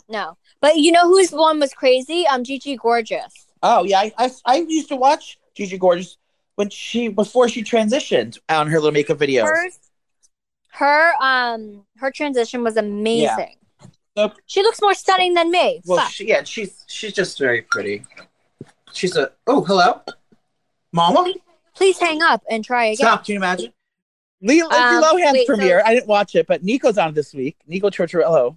No, but you know whose one was crazy? Um, Gigi Gorgeous. Oh yeah, I, I I used to watch Gigi Gorgeous when she before she transitioned on her little makeup videos. Hers, her um, her transition was amazing. Yeah. Nope. She looks more stunning than me. Well, Fuck. she, yeah, she's she's just very pretty. She's a oh hello, Mama. Please hang up and try again. Stop! Can you imagine? Leo Um, Lohan's wait, so- premiere. I didn't watch it, but Nico's on this week. Nico Tortorella.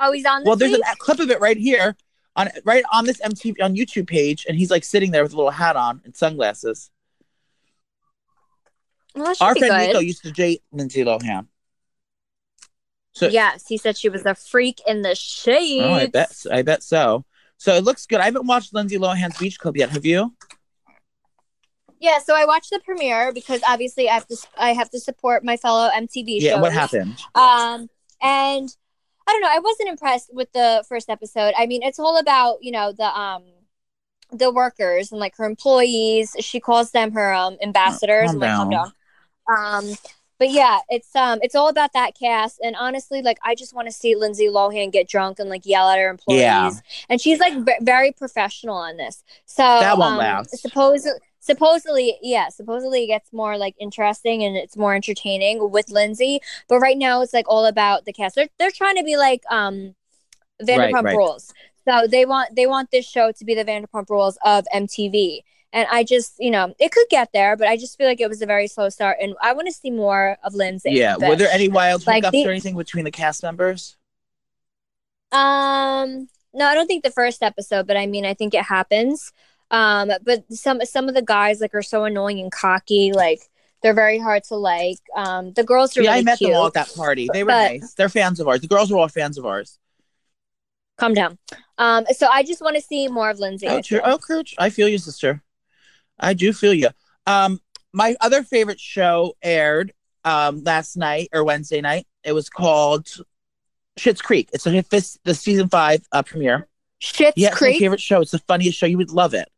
Oh, he's on this Well, there's week? a clip of it right here on right on this MTV on YouTube page, and he's like sitting there with a little hat on and sunglasses. Well, Our friend good. Nico used to date Lindsay Lohan. So yes, he said she was a freak in the shade. oh, I bet I bet so. So it looks good. I haven't watched Lindsay Lohan's Beach Club yet. Have you? Yeah, so I watched the premiere because obviously I have to I have to support my fellow MTV Yeah. shows. What happened? Um, and I don't know, I wasn't impressed with the first episode. I mean, it's all about you know the um the workers and like her employees. She calls them her um ambassadors. Calm I'm like, calm down. down. Um, but yeah, it's um, it's all about that cast. And honestly, like I just want to see Lindsay Lohan get drunk and like yell at her employees. Yeah. And she's like v- very professional on this. So That won't um, last. Suppose supposedly, yeah, supposedly it gets more like interesting and it's more entertaining with Lindsay. But right now, it's like all about the cast. They're they're trying to be like um, Vanderpump right. Rules. So they want they want this show to be the Vanderpump Rules of MTV. And I just, you know, it could get there, but I just feel like it was a very slow start, and I want to see more of Lindsay. Yeah. Were there any wild Like hookups the- or anything between the cast members? Um, no, I don't think the first episode, but I mean, I think it happens. Um, but some some of the guys like are so annoying and cocky, like they're very hard to like. Um, the girls are Yeah, really I met cute. them all at that party. They were But- nice. They're fans of ours. The girls were all fans of ours. Calm down. Um, so I just want to see more of Lindsay. Oh, true. Oh, Kirch, I feel you, sister. I do feel you. Um, my other favorite show aired um last night or Wednesday night. It was called Schitt's Creek. It's a this the season five uh, premiere. Schitt's Yeah, it's my Creek. favorite show. It's the funniest show. You would love it.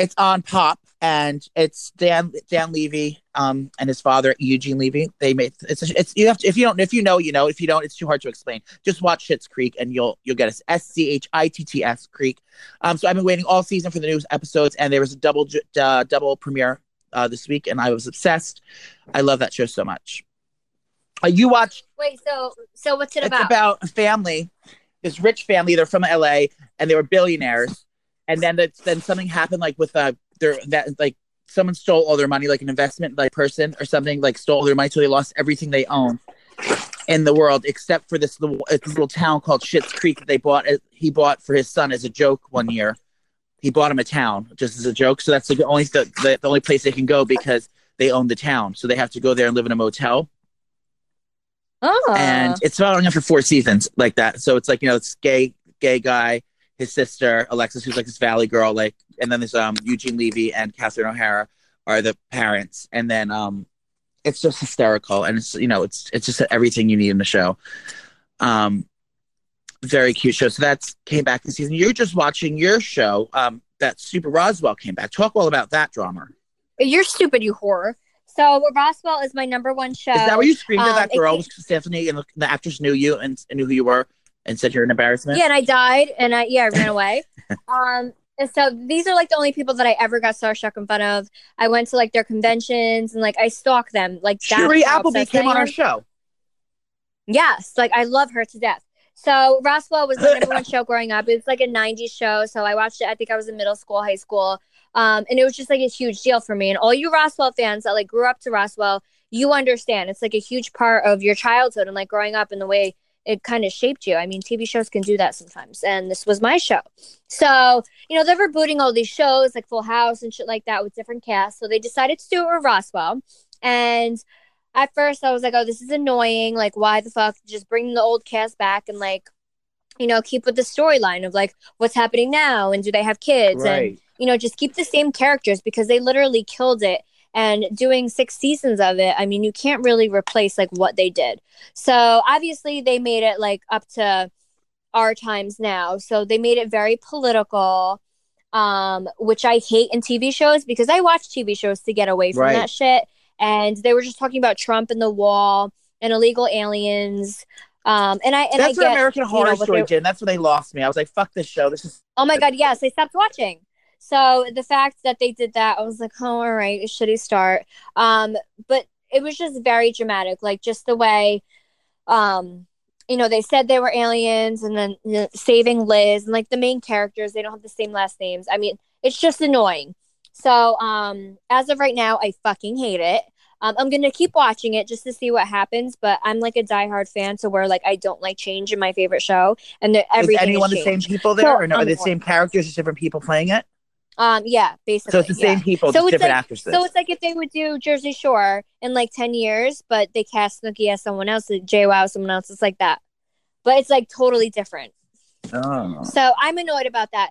It's on Pop, and it's Dan Dan Levy, um, and his father Eugene Levy. They made it's a, it's you have to if you don't if you know you know if you don't it's too hard to explain. Just watch Schitt's Creek and you'll you'll get it. S C H I T T S Creek. Um, so I've been waiting all season for the new episodes, and there was a double uh, double premiere uh, this week, and I was obsessed. I love that show so much. Uh, you watched Wait, so so what's it it's about? about a family, this rich family. They're from LA and they were billionaires. And then that's then something happened like with uh their that like someone stole all their money, like an investment like person or something, like stole all their money, so they lost everything they own in the world except for this little this little town called Schitt's Creek that they bought. He bought for his son as a joke one year. He bought him a town just as a joke. So that's the only the, the, the only place they can go because they own the town. So they have to go there and live in a motel oh, and it's been for four seasons like that. So it's like you know, it's gay, gay guy, his sister Alexis, who's like this valley girl, like, and then there's um Eugene Levy and Catherine O'Hara are the parents, and then um, it's just hysterical, and it's you know, it's it's just everything you need in the show. Um, very cute show. So that's came back this season. You're just watching your show. Um, that Super Roswell came back. Talk all about that drama. you're stupid, you whore. So Roswell is my number one show. Is that where you screamed at um, that girl, came- Stephanie, and the, the actress knew you and, and knew who you were, and said you're an embarrassment? Yeah, and I died, and I yeah, I ran away. um, and so these are like the only people that I ever got starstruck in front of. I went to like their conventions and like I stalk them. Like that's Shiri how Appleby came on our show. Yes, like I love her to death. So Roswell was my number one show growing up. It's like a '90s show, so I watched it. I think I was in middle school, high school, um, and it was just like a huge deal for me. And all you Roswell fans that like grew up to Roswell, you understand. It's like a huge part of your childhood and like growing up and the way it kind of shaped you. I mean, TV shows can do that sometimes, and this was my show. So you know they're rebooting all these shows like Full House and shit like that with different casts. So they decided to do it with Roswell, and at first I was like, oh, this is annoying. Like, why the fuck just bring the old cast back and like, you know, keep with the storyline of like what's happening now and do they have kids and you know just keep the same characters because they literally killed it. And doing six seasons of it, I mean, you can't really replace like what they did. So obviously they made it like up to our times now. So they made it very political, um, which I hate in TV shows because I watch TV shows to get away from Right. that shit. And they were just talking about Trump and the wall and illegal aliens. Um, and I and That's I what get, American Horror know, Story did. and That's when they lost me. I was like, "Fuck this show. This is Oh my god, yes, I stopped watching. So the fact that they did that, I was like, oh, all right, a shitty start. Um, but it was just very dramatic, like just the way, um, you know, they said they were aliens, and then you know, saving Liz, and like the main characters, they don't have the same last names. I mean, it's just annoying. So, um, as of right now, I fucking hate it. Um, I'm gonna keep watching it just to see what happens, but I'm like a diehard fan, so where like I don't like change in my favorite show, and that is everything anyone is the same people there, So, or no? Are um, the same characters, just different people playing it? Um, yeah, basically. So it's the yeah. same people, So different like- actresses. So it's like if they would do Jersey Shore in like ten years, but they cast Snooki as someone else, Jay as someone else. It's like that, but it's like totally different. oh. So I'm annoyed about that.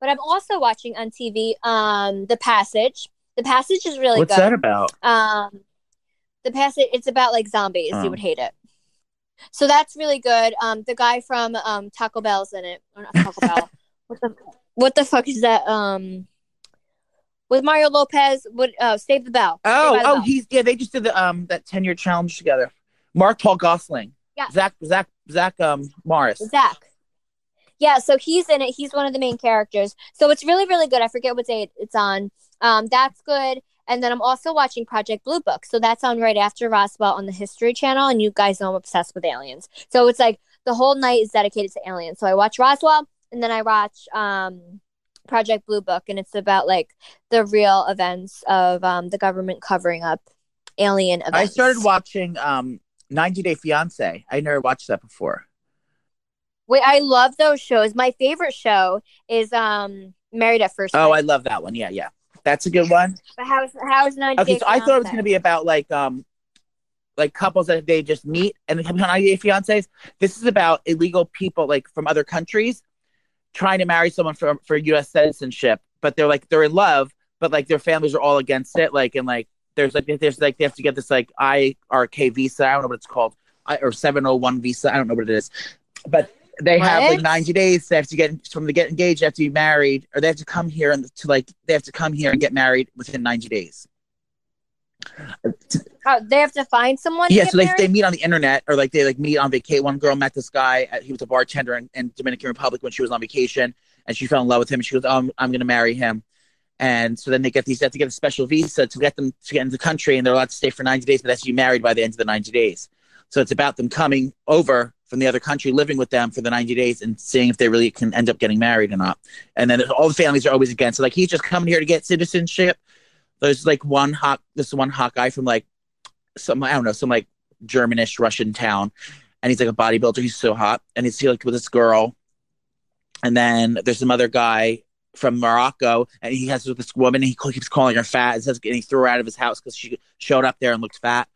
But I'm also watching on TV, um, The Passage. The Passage is really good. What's good. that about? Um, The Passage. It's about like zombies. Oh. You would hate it. So that's really good. Um, the guy from um Taco Bell's in it. Or not Taco Bell. What the what the fuck is that? Um, with Mario Lopez. Would uh, Save the Bell. Oh, the oh, Bell. he's yeah. They just did the um that ten year challenge together. Mark Paul Gosselaar. Yeah. Zach Zach Zach um Morris. Zach. Yeah, so he's in it. He's one of the main characters. So it's really, really good. I forget what day it's on. Um, that's good. And then I'm also watching Project Blue Book. So that's on right after Roswell on the History Channel. And you guys know I'm obsessed with aliens. So it's like the whole night is dedicated to aliens. So I watch Roswell and then I watch um, Project Blue Book. And it's about like the real events of um, the government covering up alien events. I started watching um 90 Day Fiance. I never watched that before. Wait, I love those shows. My favorite show is um Married at First Sight. Oh, I love that one. Yeah, yeah. That's a good one. But how's how's 90 Okay, Day so I thought it was going to be about like um like couples that they just meet and become 90 Day Fiancés. This is about illegal people like from other countries trying to marry someone for for U.S. citizenship, but they're like they're in love, but like their families are all against it. Like and like there's like there's like they have to get this like IRK visa. I don't know what it's called, I, or 701 visa. I don't know what it is, but they have like 90 days. They have to get from to get engaged. They have to be married, or they have to come here and to like they have to come here and get married within 90 days. Oh, they have to find someone. Yeah, so they, married? they meet on the internet or like they like meet on vacation. One girl met this guy. uh, He was a bartender in, in Dominican Republic when she was on vacation, and she fell in love with him. And she goes, "Oh, I'm, I'm going to marry him." And so then they get these. They have to get a special visa to get them to get into the country, and they're allowed to stay for 90 days, but they have to be married by the end of the 90 days. So it's about them coming over from the other country, living with them for the 90 days, and seeing if they really can end up getting married or not. And then all the families are always against. So like he's just coming here to get citizenship. There's like one hot, this one hot guy from like some I don't know some like Germanish Russian town, and he's like a bodybuilder. He's so hot, and he's like with this girl, and then there's some other guy from Morocco, and he has this woman. And he keeps calling her fat, and, says, and he threw her out of his house because she showed up there and looked fat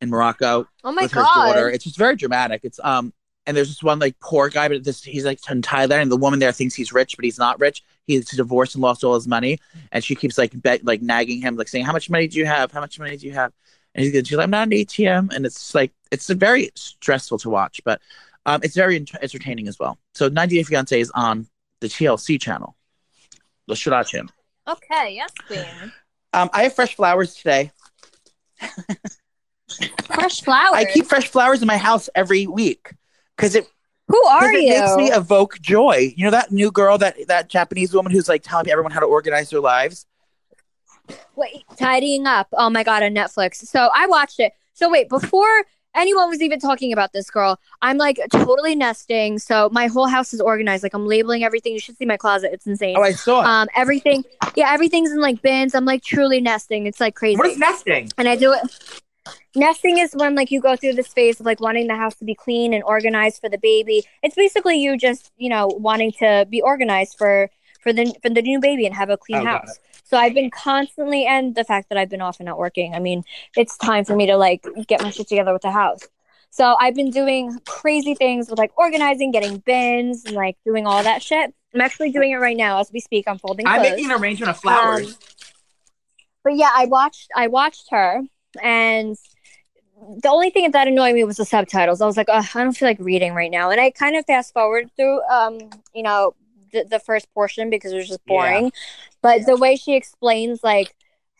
in Morocco Oh my with her god! daughter. It's just very dramatic. It's um, and there's this one like poor guy, but this he's like in Thailand, and the woman there thinks he's rich, but he's not rich. He's divorced and lost all his money, and she keeps like bet like nagging him, like saying, "How much money do you have? How much money do you have?" And he's, she's like, "I'm not an ATM," and it's like it's very stressful to watch, but um, it's very ent- entertaining as well. So 90 Day Fiance is on the TLC channel, the Shura channel. Okay, yes, queen. Um, I have fresh flowers today. Fresh flowers. I keep fresh flowers in my house every week because it Who are Because it you? makes me evoke joy. You know that new girl, that that Japanese woman who's like telling everyone how to organize their lives. Wait, tidying up. Oh my god, on Netflix. So I watched it. So wait, before anyone was even talking about this girl, I'm like totally nesting. So my whole house is organized. Like I'm labeling everything. You should see my closet. It's insane. Oh, I saw it. Um, everything. Yeah, everything's in like bins. I'm like truly nesting. It's like crazy. what is nesting? and I do it. Nesting is when like you go through this phase of like wanting the house to be clean and organized for the baby. It's basically you just you know wanting to be organized for for the for the new baby and have a clean Oh, house. So I've been constantly, and the fact that I've been off and not working. I mean, it's time for me to like get my shit together with the house. So I've been doing crazy things with like organizing, getting bins, and like doing all that shit. I'm actually doing it right now as we speak. I'm folding I'm clothes. making an arrangement of flowers. Um, but yeah, I watched I watched her and the only thing that annoyed me was the subtitles. I was like, I don't feel like reading right now. And I kind of fast forward through um, you know, the, the first portion because it was just boring. But the way she explains like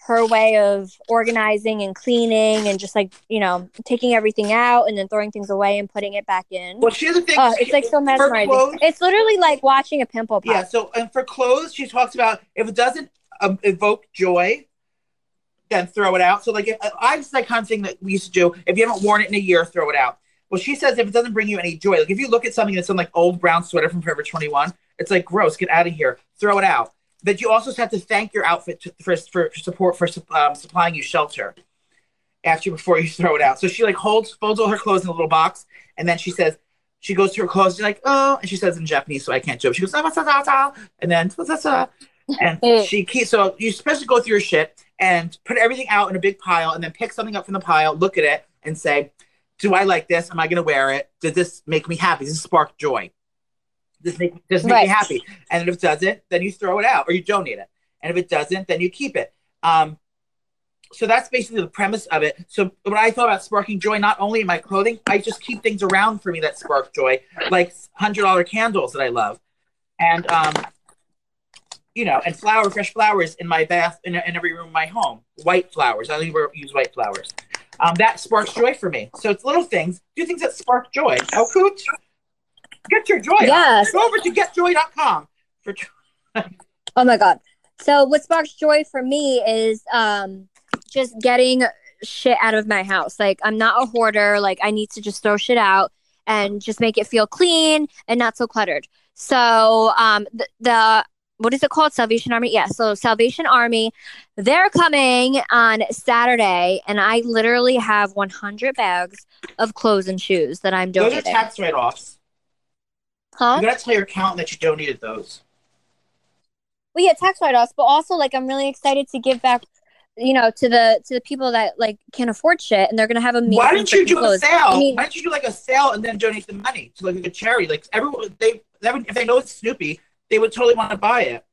her way of organizing and cleaning and just like, you know, taking everything out and then throwing things away and putting it back in. well, she's the thing. Oh, it's like so mesmerizing. clothes- It's literally like watching a pimple pop. Yeah. So, and for clothes, she talks about if it doesn't um, evoke joy, then throw it out. So, like, if, I just that kind of thing that we used to do. If you haven't worn it in a year, throw it out. Well, she says if it doesn't bring you any joy, like if you look at something that's some like old brown sweater from Forever 21, it's like gross. Get out of here. Throw it out. But you also have to thank your outfit to, for, for support for um, supplying you shelter after before you throw it out. So she like holds folds all her clothes in a little box, and then she says she goes to her clothes. She's like, oh, and she says in Japanese, so I can't do it. She goes, "Ah, ta, ta, ta," and then. And she keeps. So you're supposed to go through your shit and put everything out in a big pile, and then pick something up from the pile, look at it, and say, "Do I like this? Am I going to wear it? Does this make me happy? Does this spark joy? Does this make, does make Right. me happy?" And if it doesn't, then you throw it out or you donate it. And if it doesn't, then you keep it. Um, so that's basically the premise of it. So what I thought about sparking joy, not only in my clothing, I just keep things around for me that spark joy, like hundred dollar candles that I love, and um, you know, and flower, fresh flowers in my bath, in, in every room in my home. White flowers. I only use white flowers. Um, that sparks joy for me. So it's little things, do things that spark joy. Oh, cooch. Get your joy. Yes. Go over to getjoy.com for Oh my god. So what sparks joy for me is um just getting shit out of my house. Like I'm not a hoarder. Like I need to just throw shit out and just make it feel clean and not so cluttered. So um the, the what is it called? Salvation Army? Yeah. So Salvation Army, they're coming on Saturday, and I literally have 100 bags of clothes and shoes that I'm donating. those are tax write offs. huh? You gotta tell your accountant that you donated those. well yeah tax write-offs but also like i'm really excited to give back you know to the to the people that like can't afford shit and they're gonna have amazing Why didn't you do a clothes. sale? I mean- Why don't you do like a sale and then donate the money to like a charity? Like everyone, they, they if they know it's Snoopy, they would totally want to buy it.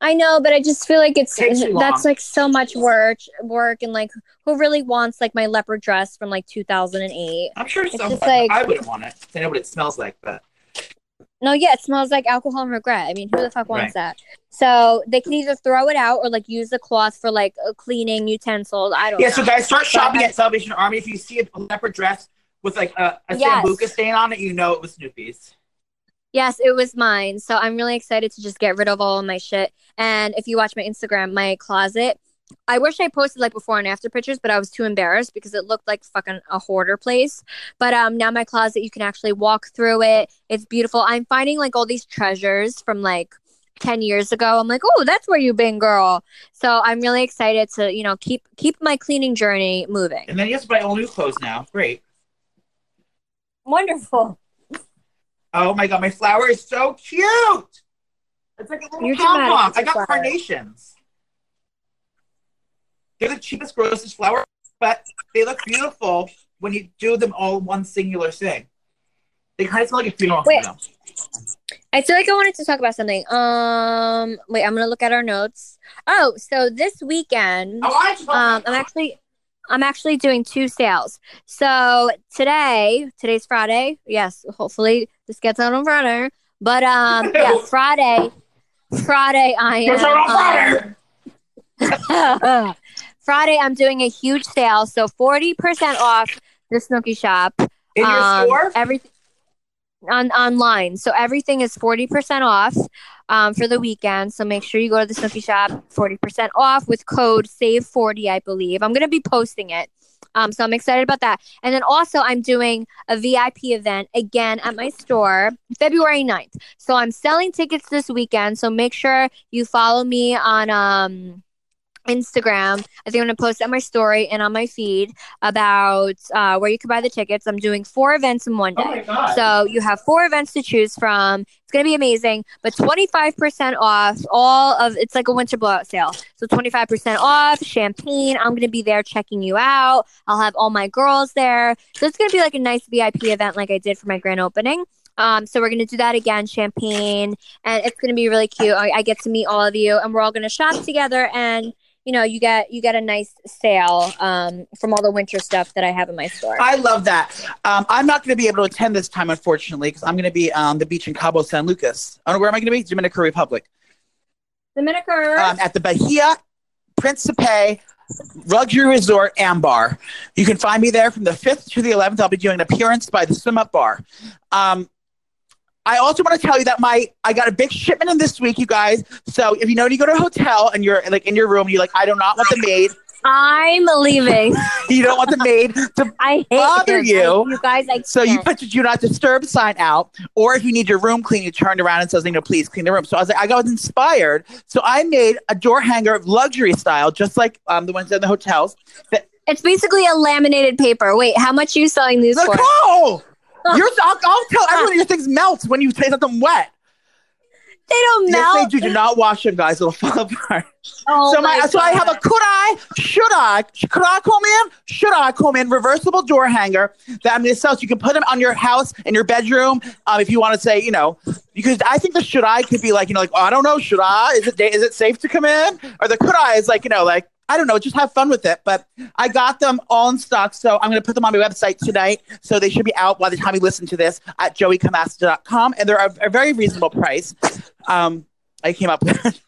i know but i just feel like it's that's like so much work work and like who really wants like my leopard dress from like 2008 I'm sure It's someone. just like- I wouldn't want it. I know what it smells like, but no yeah it smells like alcohol and regret i mean who the fuck wants Right. that so they can either throw it out or like use the cloth for like uh, cleaning utensils i don't yeah. know So guys, start shopping I- at Salvation Army. If you see a leopard dress with like a, a Yes. sambuca stain on it, you know it was Snoopy's. Yes, it was mine. So I'm really excited to just get rid of all of my shit. And if you watch my Instagram, my closet, I wish I posted like before and after pictures, but I was too embarrassed because it looked like fucking a hoarder place. But um now my closet, you can actually walk through it. It's beautiful. I'm finding like all these treasures from like 10 years ago. I'm like, "Oh, that's where you've been, girl." So I'm really excited to, you know, keep keep my cleaning journey moving. And then you have to buy all new clothes now. Great. Wonderful. Oh my god, my flower is so cute. It's like a little pom pom. I got flower. carnations. They're the cheapest, grossest flower, but they look beautiful when you do them all one singular thing. They kind of smell like a funeral Wait. I feel like I wanted to talk about something. Um, wait, I'm gonna look at our notes. Oh, so this weekend, Oh, um, I'm actually, I'm actually doing two sales. So today, today's Friday. Yes, hopefully this gets out on Friday. But um, yeah, Friday, Friday, I am. It's on um. Friday, I'm doing a huge sale, so forty percent off the Snooki shop. In your um, store? Everything on online. So everything is 40% off um, for the weekend. So make sure you go to the Snooki shop, 40% off with code SAVE40, I believe. I'm going to be posting it. Um, so I'm excited about that. And then also, I'm doing a VIP event again at my store February 9th. So I'm selling tickets this weekend. So make sure you follow me on um, Instagram. I think I'm going to post it on my story and on my feed about uh, where you can buy the tickets. I'm doing four events in one day. Oh my god. So you have four events to choose from. It's going to be amazing, but 25% off all of it's like a winter blowout sale. So 25% off champagne. I'm going to be there checking you out. I'll have all my girls there. So it's going to be like a nice VIP event like I did for my grand opening. Um, so we're going to do that again, champagne, and it's going to be really cute. I, I get to meet all of you and we're all going to shop together and you know, you get you get a nice sale um, from all the winter stuff that I have in my store. I love that. Um, I'm not going to be able to attend this time, unfortunately, because I'm going to be on the beach in Cabo San Lucas. Oh, where am I going to be? Dominican Republic. Dominican. Um, at the Bahia Principe Luxury Resort Ambar. You can find me there from the 5th to the 11th. I'll be doing an appearance by the Swim Up Bar. Um, I also want to tell you that my I got a big shipment in this week, you guys. So if you know when you go to a hotel and you're like in your room, you're like, I do not want the maid. I'm leaving. You don't want the maid to I Bother him. you. I- you guys. I So you can't. put your do not disturb sign out, or if you need your room clean, you turned around and says, you know, please clean the room. So I was like, I got inspired. So I made a door hanger luxury style, just like um, the ones in the hotels. That, It's basically a laminated paper. Wait, how much are you selling these for? You're, I'll, I'll tell everyone your things melt when you say something wet. They don't Yes, melt. they do. Do not wash them, guys. It'll fall apart. Oh so my, my so I have a could I, should I, could I come in? Should I come in? Reversible door hanger that I'm going to sell. So you can put them on your house in your bedroom. Um, if you want to say, you know, because I think the should I could be like, you know, like, oh, I don't know, should I? Is it is it safe to come in? Or the could I is like, you know, like I don't know, just have fun with it. But I got them all in stock, so I'm going to put them on my website tonight. So they should be out by the time you listen to this at joeycamasta.com, and they're a, a very reasonable price. Um, I came up with.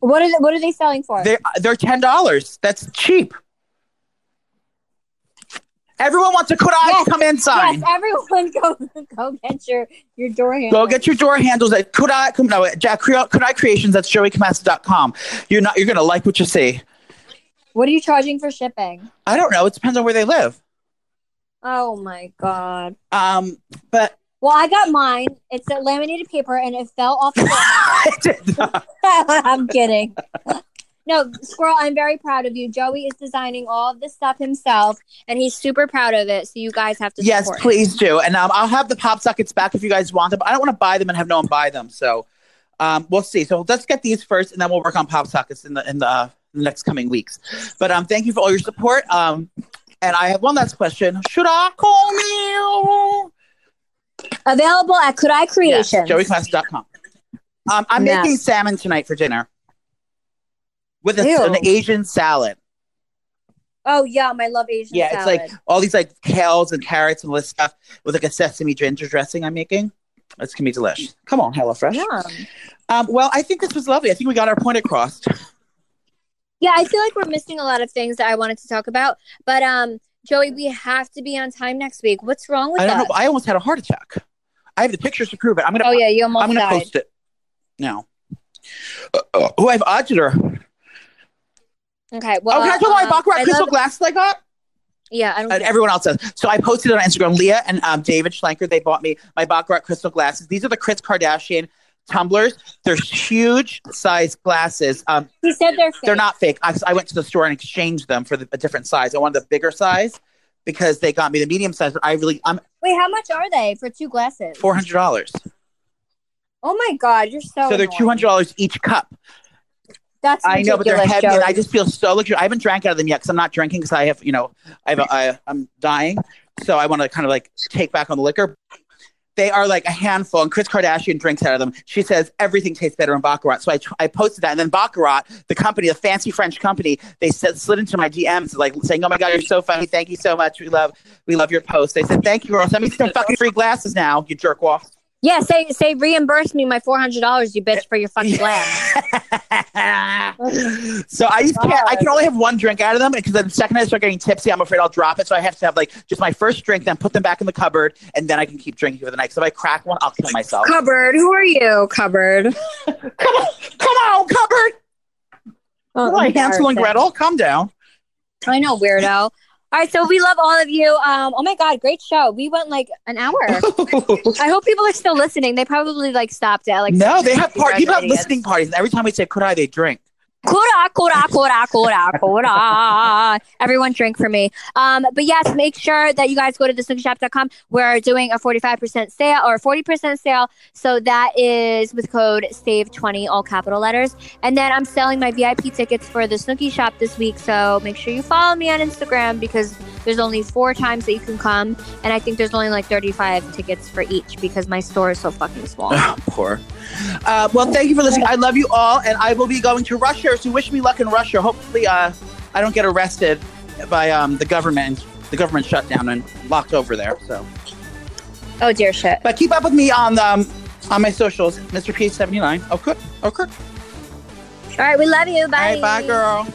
What are they, what are they selling for? they're they're ten dollars. That's cheap. Everyone wants a could I Yes, come in sign. Yes, everyone go go get your your door handle. Go get your door handles at could I come no Jack Cre- could I creations that's joeycamasta.com. You're not you're gonna like what you see. What are you charging for shipping? I don't know. It depends on where they live. Oh my god. Um, but Well, I got mine. It's a laminated paper and it fell off the. I'm kidding. No, Squirrel, I'm very proud of you. Joey is designing all of this stuff himself, and he's super proud of it. So you guys have to yes, support. him. please do. And um, I'll have the pop sockets back if you guys want them. I don't want to buy them and have no one buy them. So um, we'll see. So let's get these first, and then we'll work on pop sockets in the in the, uh, the next coming weeks. But um, thank you for all your support. Um, and I have one last question. Should I call me? Available at Could I Yes, Creations. joeyclass.com. Um, I'm Yes. making salmon tonight for dinner with a, an Asian salad. oh yum! I love Asian Yeah, salad. it's like all these like kales and carrots and all this stuff with like a sesame ginger dressing I'm making. It's gonna be delicious. Come on, HelloFresh. Yum. Um, well, I think this was lovely. I think we got our point across. Yeah, I feel like we're missing a lot of things that I wanted to talk about. But um, Joey, we have to be on time next week. What's wrong with I don't us? know. I almost had a heart attack. I have the pictures to prove it. I'm gonna. oh yeah, you almost I'm gonna died. post it now. Uh, oh, I have Auditer. Okay. Well, oh, can I tell my um, Baccarat I crystal love- glasses I got? Yeah, I don't. Everyone else does. So I posted it on Instagram. Leah and um, David Schlenker, they bought me my Baccarat crystal glasses. These are the Kris Kardashian tumblers. They're huge size glasses. Um, he said they're fake. they're not fake. I, I went to the store and exchanged them for the, a different size. I wanted the bigger size because they got me the medium size. But I really, I'm Wait, how much are they for two glasses? four hundred dollars. Oh my god, you're so. So they're two hundred dollars each cup. That's I know, but they're heavy, and I just feel so luxurious. I haven't drank out of them yet because I'm not drinking because I have, you know, I have, a, I, I'm dying, so I want to kind of like take back on the liquor. They are like a handful, and Kris Kardashian drinks out of them. She says everything tastes better in Baccarat. So I, I posted that, and then Baccarat, the company, the fancy French company, they said slid into my DMs like saying, "Oh my god, you're so funny! Thank you so much. We love, we love your post." They said, "Thank you, girl. Send me some fucking free glasses now, you jerk off." Yeah, say say reimburse me my four hundred dollars, you bitch, for your fucking glass. so I just can't. I can only have one drink out of them because the second I start getting tipsy, I'm afraid I'll drop it. So I have to have like just my first drink, then put them back in the cupboard, and then I can keep drinking for the night. So if I crack one, I'll kill myself. Cupboard, who are you, cupboard? Come on, come on, cupboard. Oh, Like Hansel and. Gretel, calm down. I know, weirdo. All right, so we love all of you. Um, oh my god, great show. We went like an hour. I hope people are still listening. They probably like stopped at like no, they have part. People have idiots. listening parties, and every time we say "could I," they drink. Kura, kura, kura, kura, kura. Everyone drink for me. Um, but yes, make sure that you guys go to thesnookishop.com. We're doing a 45% sale or 40% sale. So that is with code SAVE20, all capital letters. And then I'm selling my VIP tickets for the Snooki Shop this week. So make sure you follow me on Instagram because there's only four times that you can come. And I think there's only like 35 tickets for each because my store is so fucking small. Oh, poor. Uh, well, thank you for listening. I love you all, and I will be going to Russia. So wish me luck in Russia. Hopefully, uh, I don't get arrested by um, the government. The government shut down and locked over there. So, Oh, dear shit. but keep up with me on um, on my socials, Mr. P seventy nine. Okay, okay. All right, we love you. Bye. Right, bye, girl.